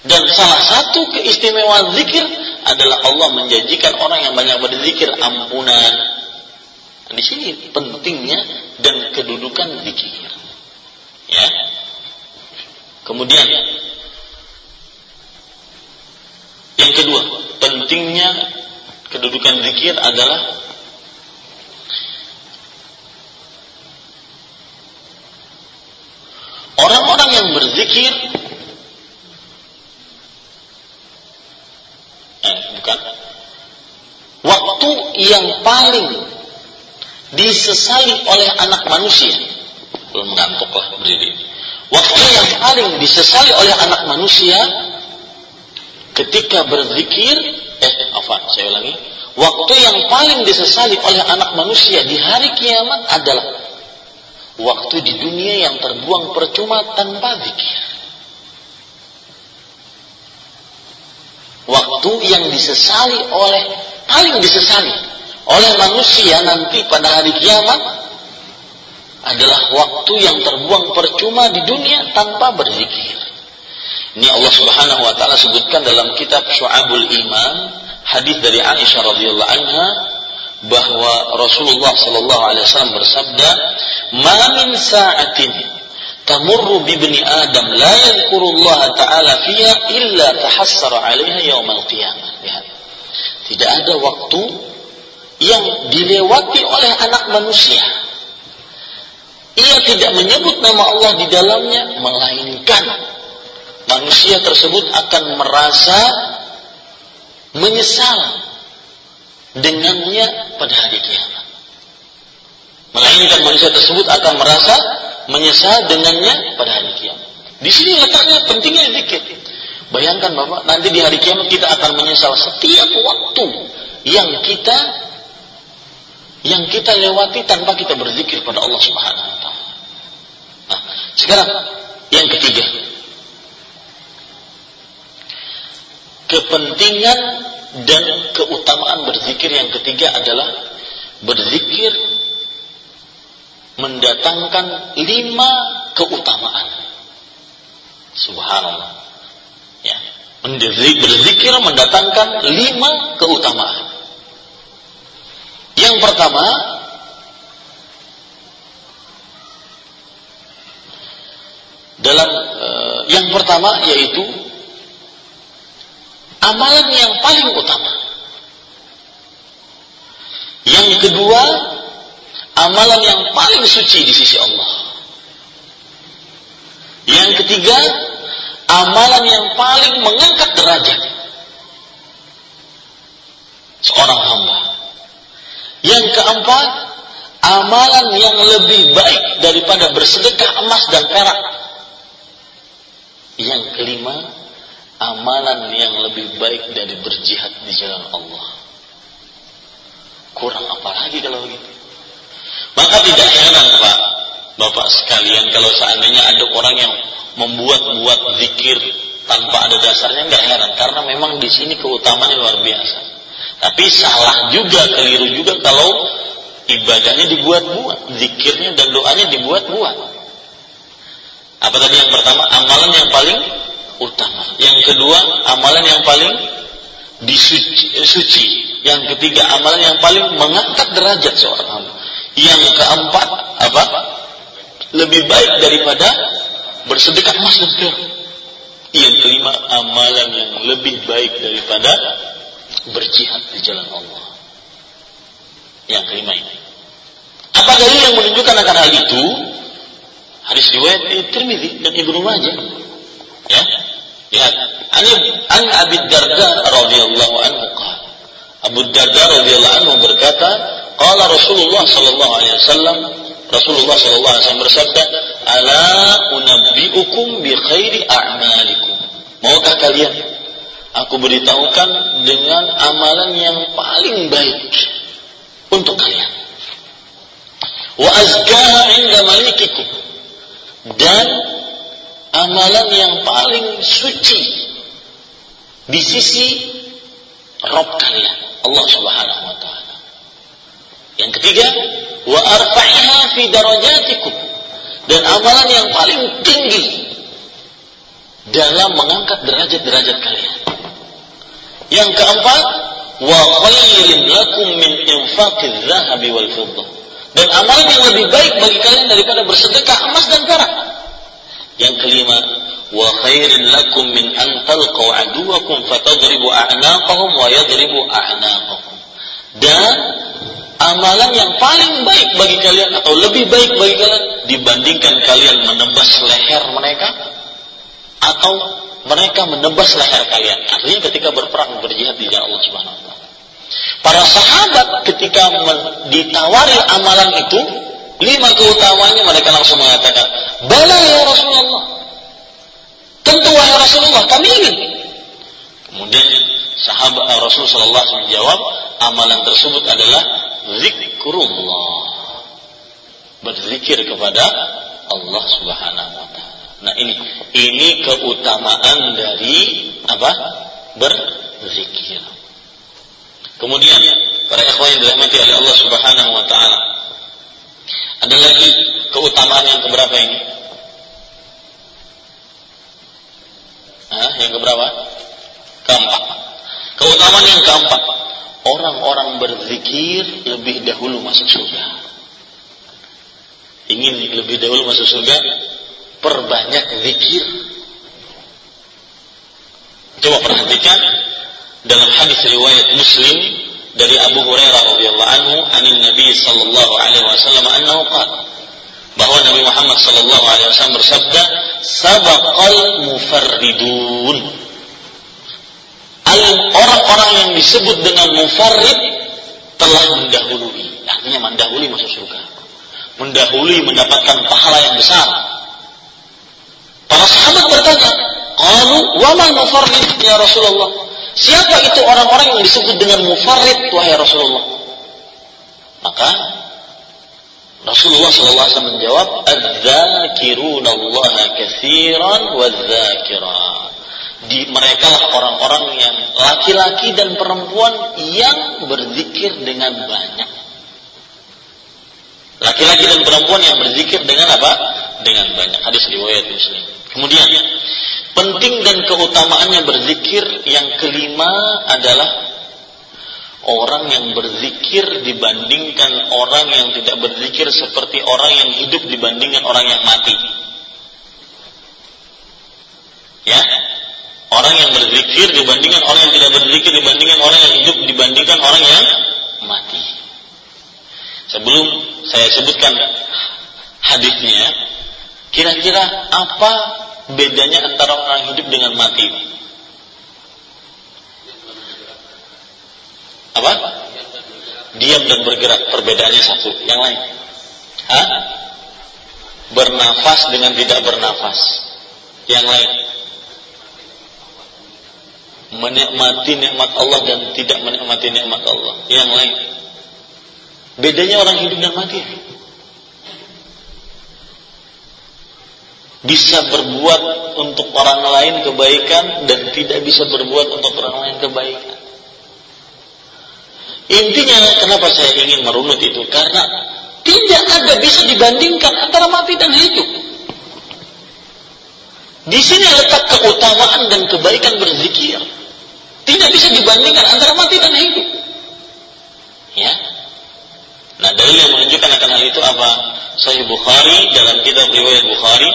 Dan salah satu keistimewaan zikir adalah Allah menjanjikan orang yang banyak berzikir ampunan. Di sini pentingnya dan kedudukan zikir. Ya. Kemudian yang kedua, pentingnya kedudukan zikir adalah orang-orang yang berzikir eh, bukan waktu yang paling disesali oleh anak manusia. Belum ngantuk lah berdiri. Waktu yang paling disesali oleh anak manusia ketika berzikir eh apa saya ulangi waktu yang paling disesali oleh anak manusia di hari kiamat adalah waktu di dunia yang terbuang percuma tanpa zikir. Waktu yang disesali oleh paling disesali oleh manusia nanti pada hari kiamat adalah waktu yang terbuang percuma di dunia tanpa berzikir ini Allah Subhanahu wa taala sebutkan dalam kitab Syu'abul Iman, hadis dari Aisyah radhiyallahu anha bahwa Rasulullah sallallahu alaihi wasallam bersabda, "Ma min sa'atin tamurru bi ibni Adam la yadhkurullah ta'ala fiha illa tahassara 'alaiha yaumal qiyamah." Lihat. Tidak ada waktu yang dilewati oleh anak manusia. Ia tidak menyebut nama Allah di dalamnya melainkan manusia tersebut akan merasa menyesal dengannya pada hari kiamat. Melainkan manusia tersebut akan merasa menyesal dengannya pada hari kiamat. Di sini letaknya pentingnya zikir. Bayangkan Bapak, nanti di hari kiamat kita akan menyesal setiap waktu yang kita yang kita lewati tanpa kita berzikir pada Allah Subhanahu wa taala. Nah, sekarang yang ketiga, kepentingan dan keutamaan berzikir yang ketiga adalah berzikir mendatangkan lima keutamaan. Subhanallah. Ya. Berzikir mendatangkan lima keutamaan. Yang pertama, dalam uh, yang pertama yaitu amalan yang paling utama. Yang kedua, amalan yang paling suci di sisi Allah. Yang ketiga, amalan yang paling mengangkat derajat seorang hamba. Yang keempat, amalan yang lebih baik daripada bersedekah emas dan perak. Yang kelima, amalan yang lebih baik dari berjihad di jalan Allah. Kurang apa lagi kalau begitu? Maka tidak heran Pak, Bapak sekalian kalau seandainya ada orang yang membuat-buat zikir tanpa ada dasarnya nggak heran karena memang di sini keutamaan luar biasa. Tapi salah juga, keliru juga kalau ibadahnya dibuat-buat, zikirnya dan doanya dibuat-buat. Apa tadi yang pertama? Amalan yang paling utama. Yang kedua, amalan yang paling disuci. Eh, suci. Yang ketiga, amalan yang paling mengangkat derajat seorang hamba. Yang keempat, apa? Lebih baik daripada bersedekah emas dan perak. Yang kelima, amalan yang lebih baik daripada berjihad di jalan Allah. Yang kelima ini. Apa dalil yang menunjukkan akan hal itu? Hadis riwayat Tirmidzi dan Ibnu Majah. Ya, Lihat, an Abi Darda radhiyallahu anhu qala Abu Darda radhiyallahu anhu berkata, qala Rasulullah sallallahu alaihi wasallam Rasulullah sallallahu alaihi wasallam bersabda, "Ala unabbiukum bi khairi a'malikum." Maukah kalian aku beritahukan dengan amalan yang paling baik untuk kalian? Wa azkaha 'inda malikikum. Dan amalan yang paling suci di sisi Rob kalian, Allah Subhanahu wa taala. Yang ketiga, wa arfa'iha fi darajatikum. Dan amalan yang paling tinggi dalam mengangkat derajat-derajat kalian. Yang keempat, wa khairin lakum min infaqiz zahabi wal fiddah. Dan amalan yang lebih baik bagi kalian daripada bersedekah emas dan perak. Yang kelima, wa khairin lakum min an talqaw aduwakum fatadribu a'naqahum wa yadribu a'naqahum. Dan amalan yang paling baik bagi kalian atau lebih baik bagi kalian dibandingkan kalian menebas leher mereka atau mereka menebas leher kalian. Artinya ketika berperang berjihad di jalan Allah Subhanahu wa taala. Para sahabat ketika ditawari amalan itu, lima keutamanya mereka langsung mengatakan, "Bala ya Rasulullah." Tentu wahai Rasulullah, kami ingin. Kemudian sahabat Rasul sallallahu alaihi menjawab, amalan tersebut adalah zikrullah. Berzikir kepada Allah Subhanahu wa taala. Nah, ini ini keutamaan dari apa? Berzikir. Kemudian para ikhwan yang dirahmati oleh Allah Subhanahu wa taala. Ada lagi keutamaan yang keberapa ini? Hah, yang keberapa? Keempat. Keutamaan yang keempat orang-orang berzikir lebih dahulu masuk surga. Ingin lebih dahulu masuk surga? Perbanyak zikir. Coba perhatikan dalam hadis riwayat Muslim dari Abu Hurairah radhiyallahu anhu anin Nabi sallallahu alaihi wasallam annahu qala. Bahwa Nabi Muhammad sallallahu alaihi wasallam bersabda sabaqal mufarridun. Orang-orang yang disebut dengan mufarrid telah mendahului. Artinya mendahului masuk surga. Mendahului mendapatkan pahala yang besar. Para sahabat bertanya qalu wa man mufarrid ya Rasulullah siapa itu orang-orang yang disebut dengan mufarrid wahai Rasulullah maka Rasulullah SAW menjawab, "Adzakiruna Allah katsiran wadzakirat." di mereka lah orang-orang yang laki-laki dan perempuan yang berzikir dengan banyak. Laki-laki dan perempuan yang berzikir dengan apa? Dengan banyak. Hadis riwayat Muslim. Kemudian penting dan keutamaannya berzikir yang kelima adalah orang yang berzikir dibandingkan orang yang tidak berzikir seperti orang yang hidup dibandingkan orang yang mati. Ya, Orang yang berzikir dibandingkan orang yang tidak berzikir dibandingkan orang yang hidup dibandingkan orang yang mati. Sebelum saya sebutkan hadisnya, kira-kira apa bedanya antara orang hidup dengan mati? Apa? Diam dan bergerak. Perbedaannya satu. Yang lain? Hah? Bernafas dengan tidak bernafas. Yang lain? menikmati nikmat Allah dan tidak menikmati nikmat Allah. Yang lain. Bedanya orang hidup dan mati. Bisa berbuat untuk orang lain kebaikan dan tidak bisa berbuat untuk orang lain kebaikan. Intinya kenapa saya ingin merunut itu karena tidak ada bisa dibandingkan antara mati dan hidup. Di sini letak keutamaan dan kebaikan berzikir. Tidak bisa dibandingkan antara mati dan hidup. Ya. Nah, dalil yang menunjukkan akan hal itu apa? Sahih Bukhari dalam kitab riwayat Bukhari,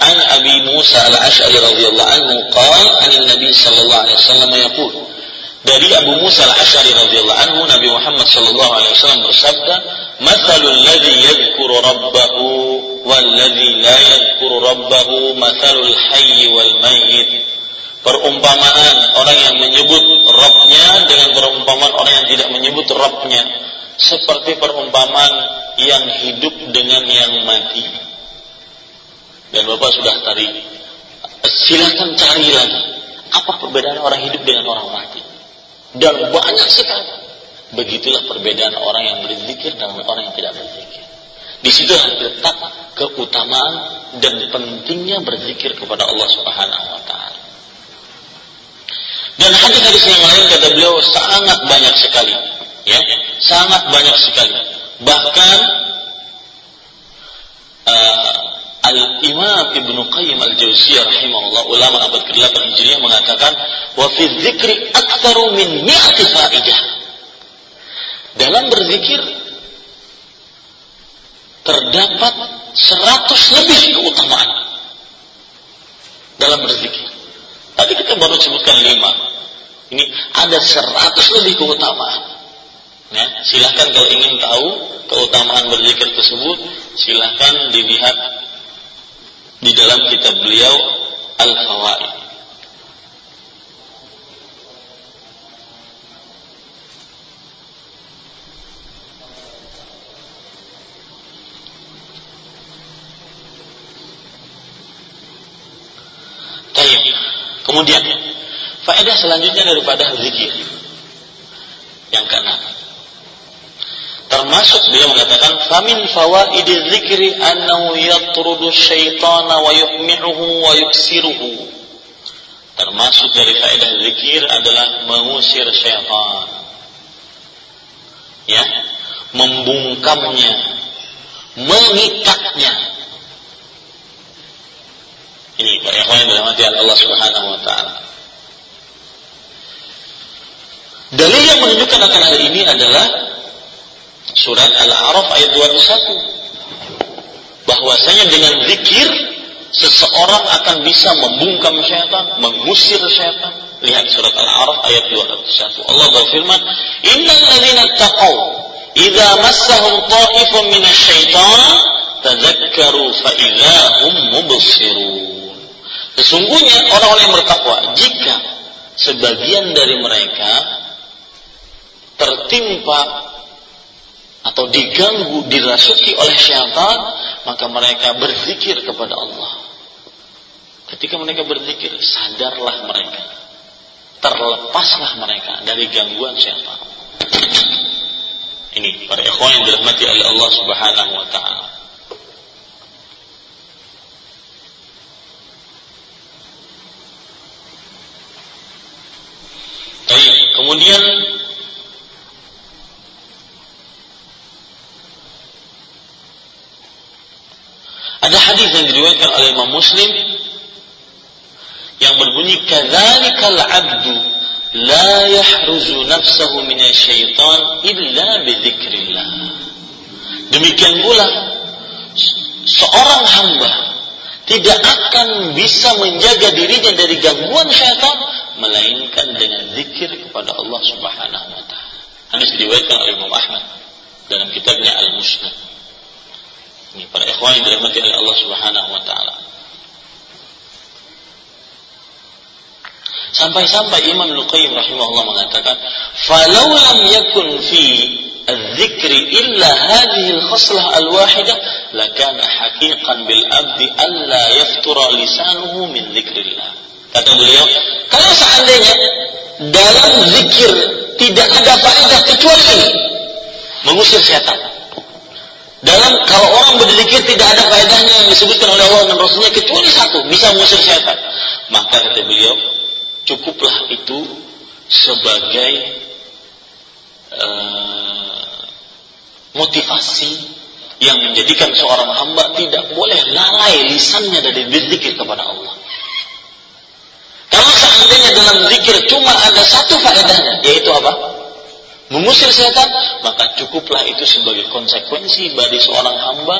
an Abi Musa al-Asy'ari radhiyallahu anhu qala an Nabi sallallahu alaihi wasallam yaqul dari Abu Musa al-Asy'ari radhiyallahu anhu Nabi Muhammad sallallahu alaihi wasallam bersabda, "Mathalul ladzi yadhkuru rabbahu wal ladzi la yadhkuru rabbahu mathalul hayy wal mayyit." perumpamaan orang yang menyebut Rabbnya dengan perumpamaan orang yang tidak menyebut Rabbnya seperti perumpamaan yang hidup dengan yang mati. Dan Bapak sudah tadi, silakan cari lagi apa perbedaan orang hidup dengan orang mati. Dan banyak sekali. Begitulah perbedaan orang yang berzikir dan orang yang tidak berzikir. Di situ terletak keutamaan dan pentingnya berzikir kepada Allah Subhanahu wa taala. Dan hadis-hadis yang lain kata beliau sangat banyak sekali, ya, sangat banyak sekali. Bahkan uh, Al-Imam Ibn Qayyim Al-Jauziyah rahimahullah ulama abad ke-8 Hijriah mengatakan wa fi dzikri aktsaru min mi'ati faidah. Dalam berzikir terdapat 100 lebih keutamaan dalam berzikir. Tadi kita baru sebutkan lima. Ini ada seratus lebih keutamaan. Ya, silahkan kalau ingin tahu keutamaan berzikir tersebut, silahkan dilihat di dalam kitab beliau Al-Fawaid. Kemudian Faedah selanjutnya daripada zikir. Yang keenam. Termasuk beliau mengatakan famin fawaidi dzikri annahu yatrudu syaitana wa yuhmi'uhu wa yuksiruhu. Termasuk dari faedah zikir adalah mengusir syaitan. Ya, membungkamnya, mengikatnya. Ini Pak Ikhwan yang dirahmati Allah Subhanahu wa taala. Dalil yang menunjukkan akan hal ini adalah surat Al-A'raf ayat 21. Bahwasanya dengan zikir seseorang akan bisa membungkam syaitan, mengusir syaitan. Lihat surat Al-A'raf ayat 21. Allah berfirman, "Innal ladzina taqaw idza massahum ta'ifun minasyaitan tadzakkaru fa hum mubsirun." Sesungguhnya orang-orang yang bertakwa jika sebagian dari mereka tertimpa atau diganggu, dirasuki oleh syaitan, maka mereka berzikir kepada Allah. Ketika mereka berzikir, sadarlah mereka. Terlepaslah mereka dari gangguan syaitan. Ini para ikhwan yang dirahmati oleh Allah Subhanahu wa taala. Baik, kemudian Ada hadis yang diriwayatkan oleh Imam Muslim yang berbunyi kadzalikal 'abdu la yahruzu nafsahu minasyaitan illa bidzikrillah. Demikian pula seorang hamba tidak akan bisa menjaga dirinya dari gangguan syaitan melainkan dengan zikir kepada Allah Subhanahu wa taala. Hadis diriwayatkan oleh Imam Ahmad dalam kitabnya Al-Musnad. Ini para ikhwan yang dirahmati oleh Allah Subhanahu wa taala. Sampai-sampai Imam Luqayyim rahimahullah mengatakan, "Falau lam yakun fi dzikri illa hadhihi al-khaslah al-wahidah, lakana haqiqan bil abdi alla yaftura lisanuhu min dzikrillah." Kata beliau, kalau seandainya dalam zikir tidak ada faedah kecuali ini, mengusir setan dalam kalau orang berzikir tidak ada faedahnya yang disebutkan oleh Allah dan Rasulnya kecuali satu bisa mengusir syaitan. Maka kata beliau cukuplah itu sebagai uh, motivasi yang menjadikan seorang hamba tidak boleh lalai lisannya dari berzikir kepada Allah. Kalau seandainya dalam zikir cuma ada satu faedahnya, yaitu apa? Mengusir setan, maka cukuplah itu sebagai konsekuensi bagi seorang hamba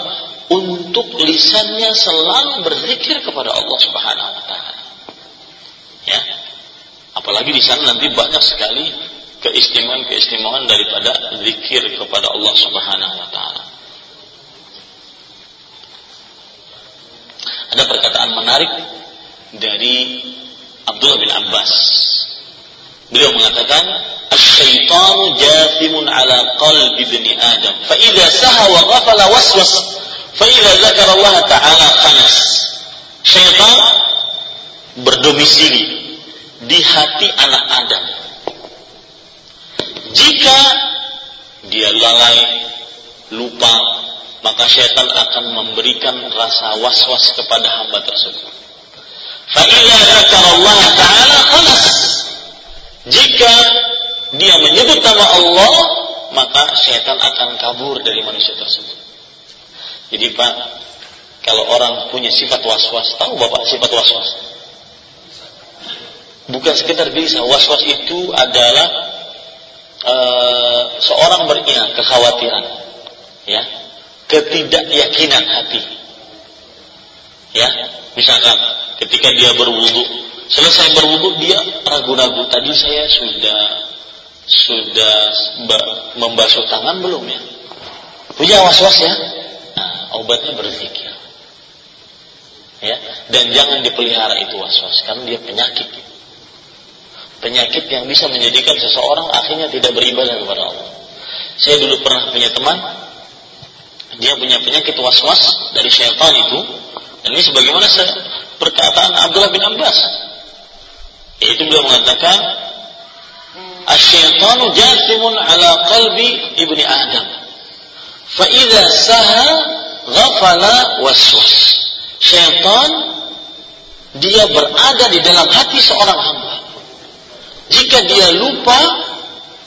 untuk lisannya selalu berzikir kepada Allah Subhanahu wa taala. Ya. Apalagi di sana nanti banyak sekali keistimewaan-keistimewaan daripada zikir kepada Allah Subhanahu wa taala. Ada perkataan menarik dari Abdullah bin Abbas. Beliau mengatakan, "Asyaitanu jathimun ala qalbi ibni Adam. Fa idza saha wa ghafala waswas. Fa idza dzakara Allah ta'ala khanas." Syaitan berdomisili di hati anak Adam. Jika dia lalai, lupa, maka syaitan akan memberikan rasa was-was kepada hamba tersebut. Fa'ila Allah Ta'ala khalas jika dia menyebut nama Allah maka syaitan akan kabur dari manusia tersebut. Jadi Pak kalau orang punya sifat was-was tahu Bapak sifat was-was? Bukan sekedar bisa. Was-was itu adalah uh, seorang beriman kekhawatiran ya ketidakyakinan hati. Ya misalkan ketika dia berwudu selesai berwudu dia ragu-ragu. Tadi saya sudah sudah membasuh tangan belum ya? Punya was-was ya? Nah, obatnya berzikir. Ya dan jangan dipelihara itu was-was karena dia penyakit. Penyakit yang bisa menjadikan seseorang akhirnya tidak beribadah kepada Allah. Saya dulu pernah punya teman dia punya penyakit was-was dari syaitan itu. Dan ini sebagaimana perkataan Abdullah bin Abbas. Yaitu beliau mengatakan, Asyaitanu jathimun ala qalbi ibni Adam. Fa'idha saha ghafala waswas. Syaitan dia berada di dalam hati seorang hamba. Jika dia lupa,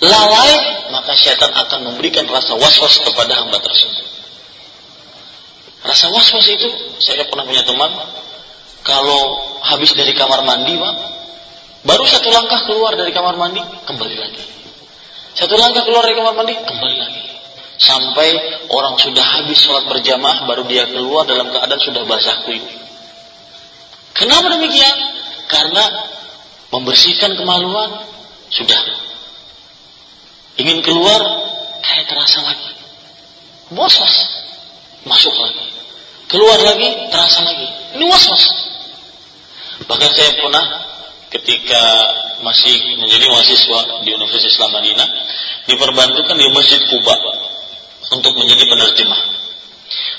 lalai, maka syaitan akan memberikan rasa waswas kepada hamba tersebut. Rasa was-was itu, saya pernah punya teman, kalau habis dari kamar mandi, Pak, baru satu langkah keluar dari kamar mandi, kembali lagi. Satu langkah keluar dari kamar mandi, kembali lagi. Sampai orang sudah habis sholat berjamaah, baru dia keluar dalam keadaan sudah basah kuyup. Kenapa demikian? Karena membersihkan kemaluan, sudah. Ingin keluar, kayak terasa lagi. Bos-bos. Masuk lagi. Keluar lagi, terasa lagi. Ini was-was. Bahkan saya pernah ketika masih menjadi mahasiswa di Universitas Islam Madinah diperbantukan di Masjid Kuba untuk menjadi penerjemah.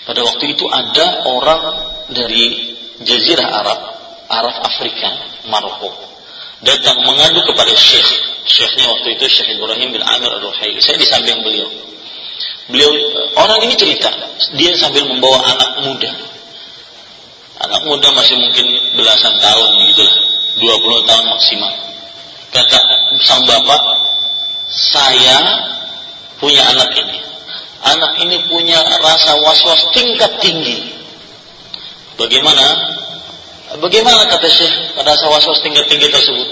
Pada waktu itu ada orang dari Jazirah Arab, Arab Afrika, Maroko, datang mengadu kepada Syekh. Syekhnya waktu itu Syekh Ibrahim bin Amir Al-Ruhaili. Saya di samping beliau. Beliau orang ini cerita, dia sambil membawa anak muda anak muda masih mungkin belasan tahun begitulah 20 tahun maksimal. Kata sang bapak saya punya anak ini. Anak ini punya rasa was-was tingkat tinggi. Bagaimana? Bagaimana? kata Syekh rasa was-was tingkat tinggi tersebut.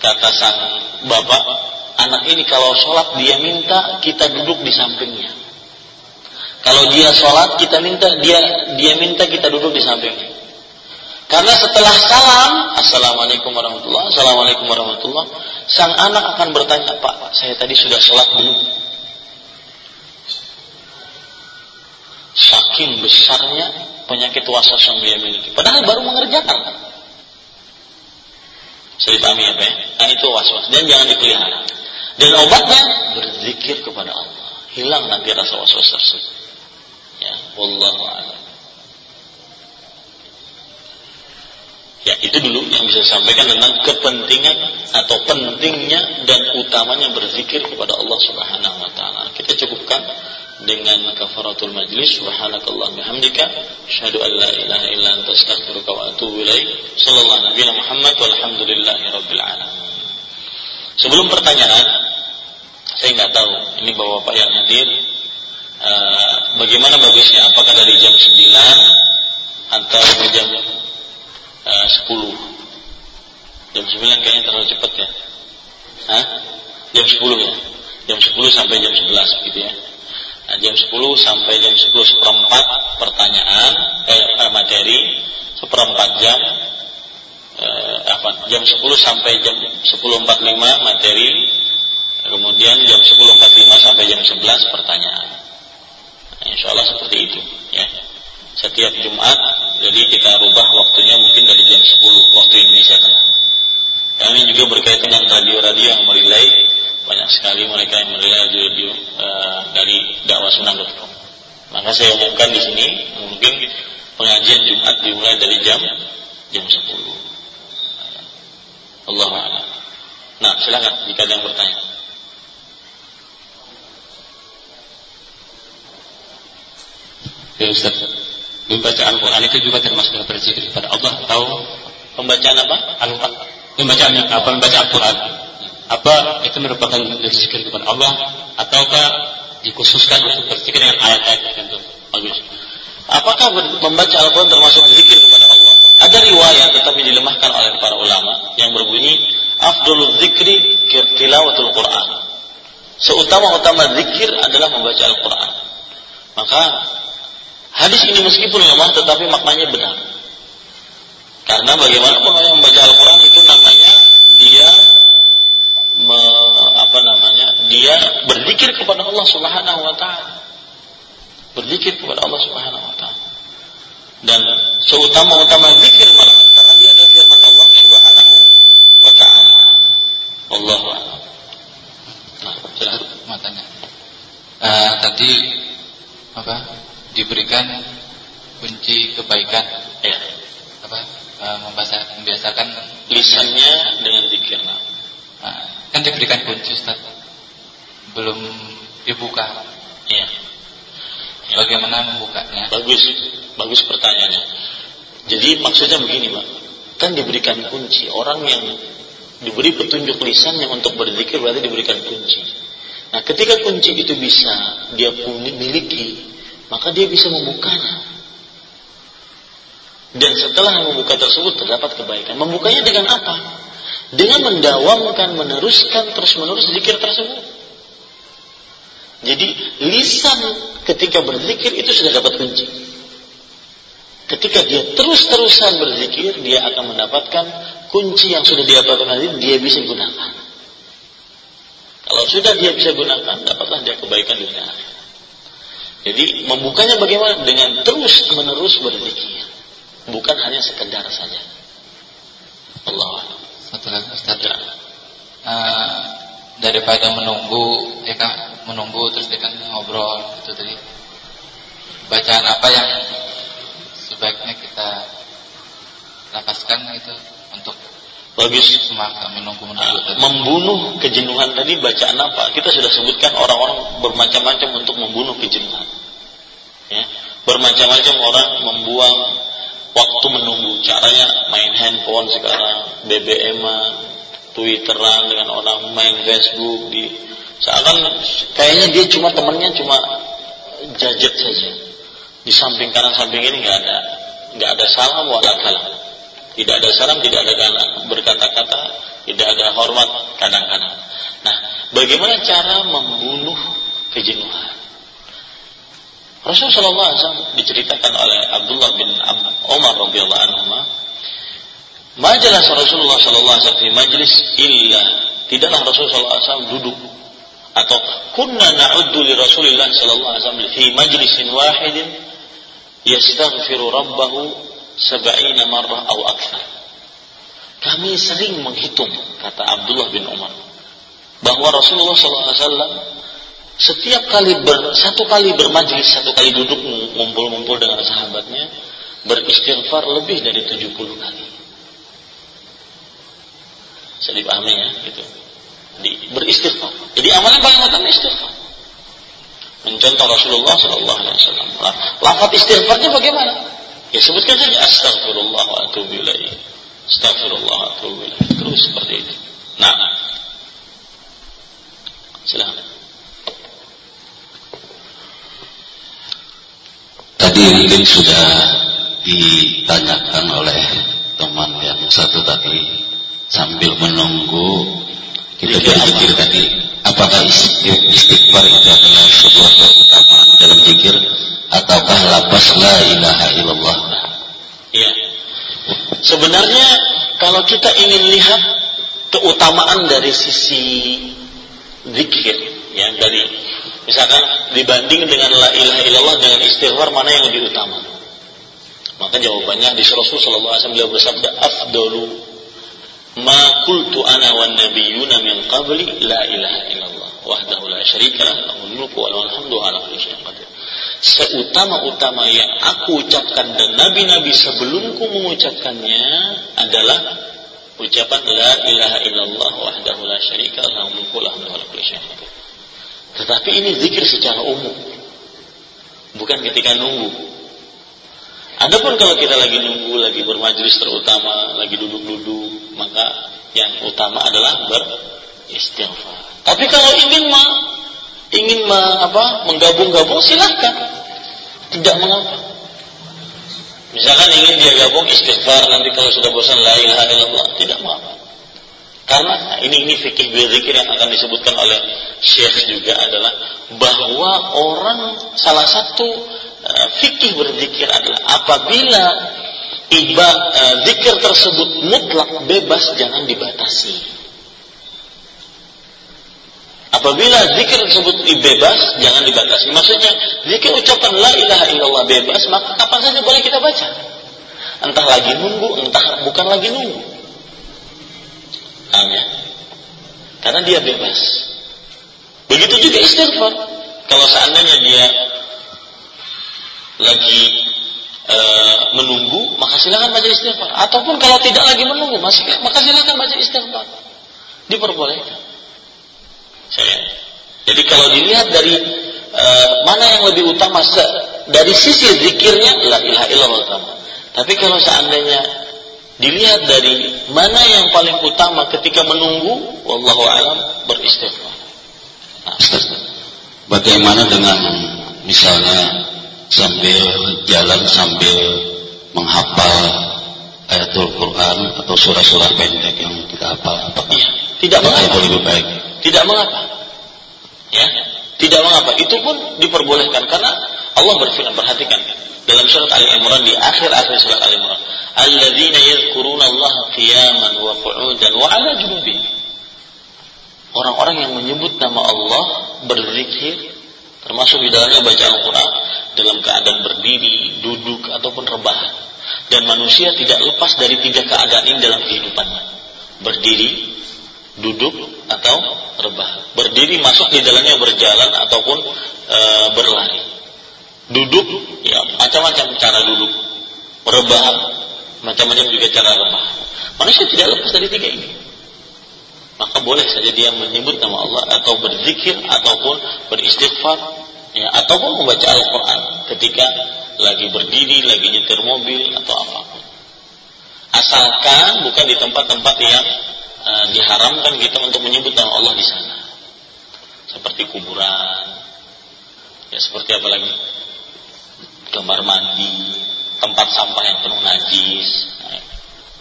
Kata sang bapak anak ini kalau sholat dia minta kita duduk di sampingnya. Kalau dia sholat kita minta dia dia minta kita duduk di sampingnya karena setelah salam, Assalamualaikum warahmatullahi Assalamualaikum warahmatullahi Sang anak akan bertanya, Pak, saya tadi sudah sholat belum? Saking besarnya penyakit waswas yang dia miliki. Padahal baru mengerjakan. Saya pahami ya, Pak? Nah itu waswas. Dan jangan dipelihara. Dan obatnya, berzikir kepada Allah. Hilang nanti rasa waswas tersebut. Ya, Wallahu. Ya, itu dulu yang bisa saya sampaikan tentang kepentingan atau pentingnya dan utamanya berzikir kepada Allah Subhanahu wa taala. Kita cukupkan dengan kafaratul majlis subhanakallah bihamdika asyhadu an la ilaha illa anta astaghfiruka wa atubu ilaik sallallahu nabi Muhammad walhamdulillahi. Sebelum pertanyaan, saya nggak tahu ini bapak-bapak yang hadir uh, bagaimana bagusnya apakah dari jam 9 atau jam uh, 10 jam 9 kayaknya terlalu cepat ya. Hah? jam 10 ya? Jam 10 sampai jam 11 gitu ya. Nah, jam 10 sampai jam 10 seperempat pertanyaan eh, eh, materi seperempat jam eh, apa jam 10 sampai jam 10.45 materi kemudian jam 10.45 sampai jam 11 pertanyaan. Nah, insya Allah seperti itu ya setiap Jumat jadi kita rubah waktunya mungkin dari jam 10 waktu Indonesia Tengah. Dan ini juga berkaitan dengan radio-radio yang merilai. Banyak sekali mereka yang merilai radio-radio uh, eh, dari dakwah maka saya umumkan di sini mungkin pengajian Jumat dimulai dari jam jam 10 Allah a'lam. Nah silakan jika ada yang bertanya. Ya Ustaz membaca Al-Quran itu juga termasuk berzikir kepada Allah atau pembacaan apa? Al-Quran. Pembacaan apa? Membaca Al-Quran. Apa itu merupakan berzikir kepada Allah ataukah dikhususkan untuk berzikir dengan ayat-ayat tertentu? Bagus. Apakah membaca Al-Quran termasuk zikir kepada Allah? Ada riwayat tetapi dilemahkan oleh para ulama yang berbunyi afdolul zikri tilawatul Quran. Seutama-utama zikir adalah membaca Al-Quran. Maka hadis ini meskipun lemah tetapi maknanya benar. Karena bagaimana orang yang membaca Al-Quran itu namanya dia me, apa namanya dia berzikir kepada Allah Subhanahu Wa Taala berzikir kepada Allah Subhanahu wa taala. Dan seutama-utama zikir malah karena dia adalah firman Allah Subhanahu wa taala. Allahu a'lam. Nah, matanya. Uh, tadi apa? Diberikan kunci kebaikan. Ya. Apa? Uh, membaca, membiasakan lisannya dengan zikir. Nah, kan diberikan kunci Ustaz. Belum dibuka. Iya. Bagaimana membukanya? Bagus, bagus pertanyaannya. Jadi maksudnya begini, Pak. Kan diberikan kunci. Orang yang diberi petunjuk lisannya untuk berzikir berarti diberikan kunci. Nah, ketika kunci itu bisa dia miliki, maka dia bisa membukanya. Dan setelah membuka tersebut terdapat kebaikan. Membukanya dengan apa? Dengan mendawamkan, meneruskan terus-menerus zikir tersebut. Jadi lisan ketika berzikir itu sudah dapat kunci. Ketika dia terus-terusan berzikir, dia akan mendapatkan kunci yang sudah dia tadi, dia bisa gunakan. Kalau sudah dia bisa gunakan, dapatlah dia kebaikan dunia Jadi membukanya bagaimana? Dengan terus menerus berzikir. Bukan hanya sekedar saja. Allah Satu lagi Ustaz. Ya. Uh, daripada menunggu ya kan menunggu terus dia kan ngobrol itu tadi bacaan apa yang sebaiknya kita lepaskan itu untuk bagus. Membunuh kejenuhan tadi bacaan apa? Kita sudah sebutkan orang-orang bermacam-macam untuk membunuh kejenuhan. Ya. Bermacam-macam orang membuang waktu menunggu. Caranya main handphone sekarang BBM Twitteran dengan orang main Facebook di Seakan kayaknya dia cuma temannya cuma jajet saja. Di samping kanan samping ini nggak ada nggak ada salam wala kalam. Tidak ada salam, tidak ada berkata-kata, tidak ada hormat kadang-kadang. Nah, bagaimana cara membunuh kejenuhan? Rasulullah SAW diceritakan oleh Abdullah bin Umar radhiyallahu anhu Majelis Rasulullah sallallahu alaihi wasallam di majlis illa tidaklah Rasulullah SAW duduk atau kunna na'uddu li Rasulillah sallallahu alaihi wasallam fi majlisin wahidin yastaghfiru rabbahu sab'ina marrah akthar. Kami sering menghitung kata Abdullah bin Umar bahwa Rasulullah wasallam setiap kali ber, satu kali bermajlis, satu kali duduk ngumpul-ngumpul dengan sahabatnya beristighfar lebih dari 70 kali. Saya dipahami ya, gitu di, beristighfar. Jadi amalan paling utama istighfar. Mencontoh Rasulullah Sallallahu Alaihi Wasallam. Lafat istighfarnya bagaimana? Ya sebutkan saja Astagfirullah wa atubu ilaih. Astagfirullah wa atubu ilaih. Terus seperti itu. Nah, silahkan. Tadi mungkin sudah ditanyakan oleh teman yang satu tadi sambil menunggu kita berzikir tadi apakah istighfar itu adalah sebuah keutamaan dalam zikir ataukah lapas la ilaha illallah? Ya. Sebenarnya kalau kita ingin lihat keutamaan dari sisi zikir ya dari misalkan dibanding dengan la ilaha illallah dengan istighfar mana yang lebih utama? Maka jawabannya di Rasul sallallahu alaihi wasallam beliau bersabda afdalu ma qultu ana wan nabiyyuna min qabli la ilaha illallah wahdahu la syarika lah lahul mulku wa lahul hamdu ala kulli syai'in qadir seutama-utama yang aku ucapkan dan nabi-nabi sebelumku mengucapkannya adalah ucapan la ilaha illallah wahdahu la syarika lahu mulku lahu Tetapi ini zikir secara umum. Bukan ketika nunggu. Adapun kalau kita lagi nunggu, lagi bermajlis terutama, lagi duduk-duduk, maka yang utama adalah beristighfar. Tapi kalau ingin ma, ingin ma, apa, menggabung-gabung silahkan, tidak mengapa. Misalkan ingin dia gabung istighfar nanti kalau sudah bosan la ilaha illallah tidak mengapa. Karena ini ini fikih berzikir yang akan disebutkan oleh Syekh juga adalah bahwa orang salah satu uh, fikih berzikir adalah apabila iba uh, zikir tersebut mutlak bebas jangan dibatasi. Apabila zikir tersebut bebas jangan dibatasi. Maksudnya zikir ucapan la ilaha illallah bebas maka kapan saja boleh kita baca. Entah lagi nunggu, entah bukan lagi nunggu. Hanya karena dia bebas. Begitu juga istighfar. Kalau seandainya dia lagi e, menunggu, maka silakan baca istighfar. Ataupun kalau tidak lagi menunggu, masih maka silakan baca istighfar. Diperbolehkan. Saya. Jadi kalau dilihat dari e, mana yang lebih utama se, dari sisi zikirnya la ilaha illallah utama. Tapi kalau seandainya dilihat dari mana yang paling utama ketika menunggu, wallahu alam beristighfar. Nah, bagaimana dengan misalnya sambil jalan sambil menghafal ayatul Quran atau surah-surah pendek yang kita hafal. Ya, tidak mengapa. lebih baik. Tidak mengapa. Ya. Tidak mengapa. Itu pun diperbolehkan karena Allah berfirman perhatikan dalam surat Ali Imran di akhir-akhir surat Ali Imran alladzina yadhkuruna Allah qiyaman wa qu'udan wa 'ala junubihim. Orang-orang yang menyebut nama Allah berzikir termasuk di dalamnya baca Al-Quran dalam keadaan berdiri, duduk ataupun rebahan. Dan manusia tidak lepas dari tiga keadaan ini dalam kehidupannya. Berdiri, duduk atau rebahan. Berdiri masuk di dalamnya berjalan ataupun e, berlari. Duduk, ya macam-macam cara duduk. Rebahan, macam-macam juga cara rebahan. Manusia tidak lepas dari tiga ini. Maka boleh saja dia menyebut nama Allah atau berzikir ataupun beristighfar ya, ataupun membaca Al-Quran ketika lagi berdiri, lagi nyetir mobil atau apa pun. Asalkan bukan di tempat-tempat yang uh, diharamkan kita untuk menyebut nama Allah di sana. Seperti kuburan, ya seperti apa lagi? Kamar mandi, tempat sampah yang penuh najis. Nah,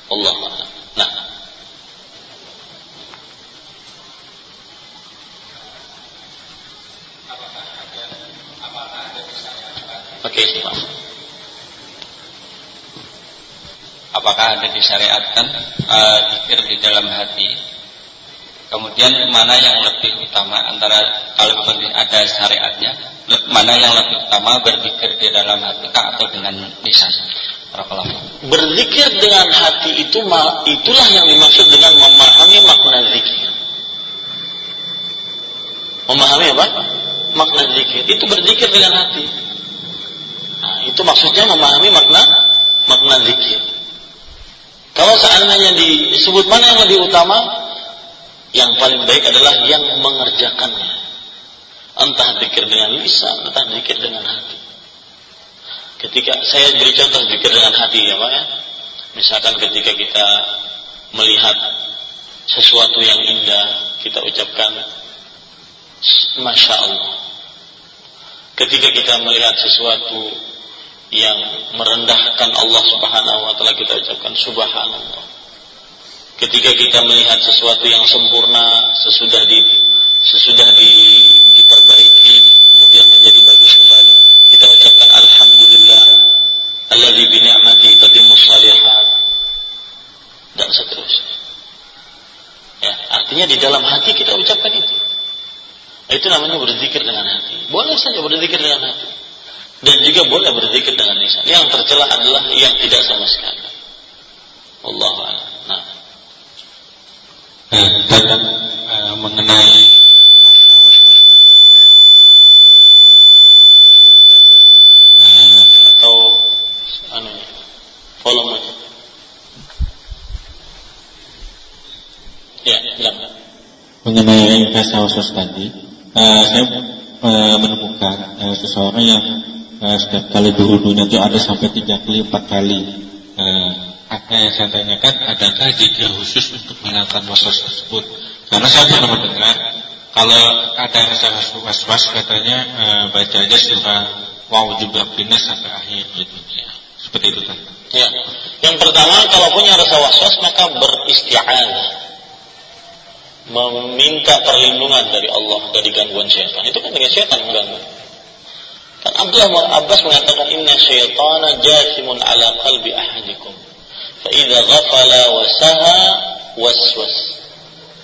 Allah. Nah, Oke, okay, Apakah ada disyariatkan uh, di dalam hati? Kemudian mana yang lebih utama antara kalau ada syariatnya, mana yang lebih utama berzikir di dalam hati atau dengan lisan? Berzikir dengan hati itu itulah yang dimaksud dengan memahami makna zikir. Memahami apa? Makna zikir. Itu berzikir dengan hati. Itu maksudnya memahami makna makna zikir. Kalau seandainya disebut mana yang lebih utama, yang paling baik adalah yang mengerjakannya. Entah zikir dengan lisan, entah zikir dengan hati. Ketika saya beri contoh zikir dengan hati ya Pak ya. Misalkan ketika kita melihat sesuatu yang indah, kita ucapkan Masya Allah. Ketika kita melihat sesuatu yang merendahkan Allah Subhanahu wa taala kita ucapkan subhanallah. Ketika kita melihat sesuatu yang sempurna sesudah di sesudah di, diperbaiki kemudian menjadi bagus kembali, kita ucapkan alhamdulillah alladzi bi ni'mati shalihat dan seterusnya. Ya, artinya di dalam hati kita ucapkan itu. Itu namanya berzikir dengan hati. Boleh saja berzikir dengan hati dan juga boleh berzikir dengan lisan. Yang tercela adalah yang tidak sama sekali. Allah Nah. Eh, tentang uh, eh, mengenai atau anu volume ya silakan mengenai rasa was-was tadi uh, saya uh, menemukan uh, seseorang yang uh, setiap kali berwudunya itu ada sampai tiga kali, empat kali. Uh, apa yang saya tanyakan, adakah jika khusus untuk menghilangkan was-was tersebut? Karena saya pernah mendengar kalau ada rasa was-was katanya uh, baca aja surah wow juga pindah sampai akhir gitu. Ya, seperti itu kan. Ya. Yang pertama kalau punya rasa was-was maka beristi'anah. Meminta perlindungan dari Allah dari gangguan syaitan. Itu kan dengan syaitan mengganggu. Kan Abdullah Abbas mengatakan inna syaitana jasimun ala qalbi ahadikum. Fa idza ghafala wa saha waswas.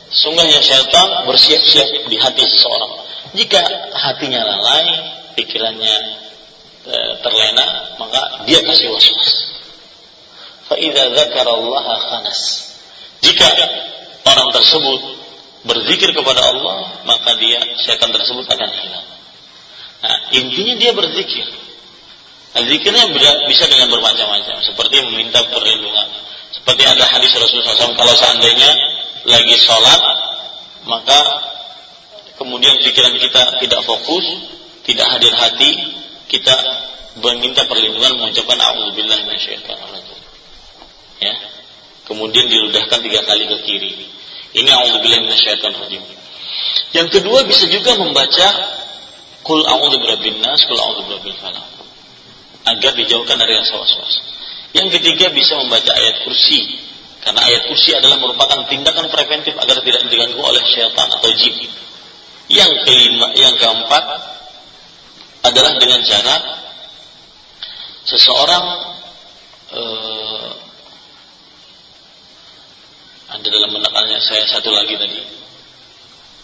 Sungguhnya syaitan bersiap-siap di hati seseorang. Jika hatinya lalai, pikirannya e, terlena, maka dia kasih was-was. Fa'idha Allah khanas. Jika orang tersebut berzikir kepada Allah, maka dia syaitan tersebut akan hilang. Nah, intinya dia berzikir. Nah, zikirnya bisa dengan bermacam-macam, seperti meminta perlindungan. Seperti ada hadis Rasulullah SAW, kalau seandainya lagi sholat, maka kemudian pikiran kita tidak fokus, tidak hadir hati, kita meminta perlindungan mengucapkan a'udzubillahi minasyaitonir ya. Kemudian diludahkan tiga kali ke kiri. Ini a'udzubillahi minasyaitonir rajim yang kedua bisa juga membaca kul a'udzu birabbin nas kul a'udzu birabbil agar dijauhkan dari rasa was-was yang ketiga bisa membaca ayat kursi. Karena ayat kursi adalah merupakan tindakan preventif agar tidak diganggu oleh syaitan atau jin. Yang kelima yang keempat adalah dengan cara seseorang eh, ada dalam menekannya saya satu lagi tadi.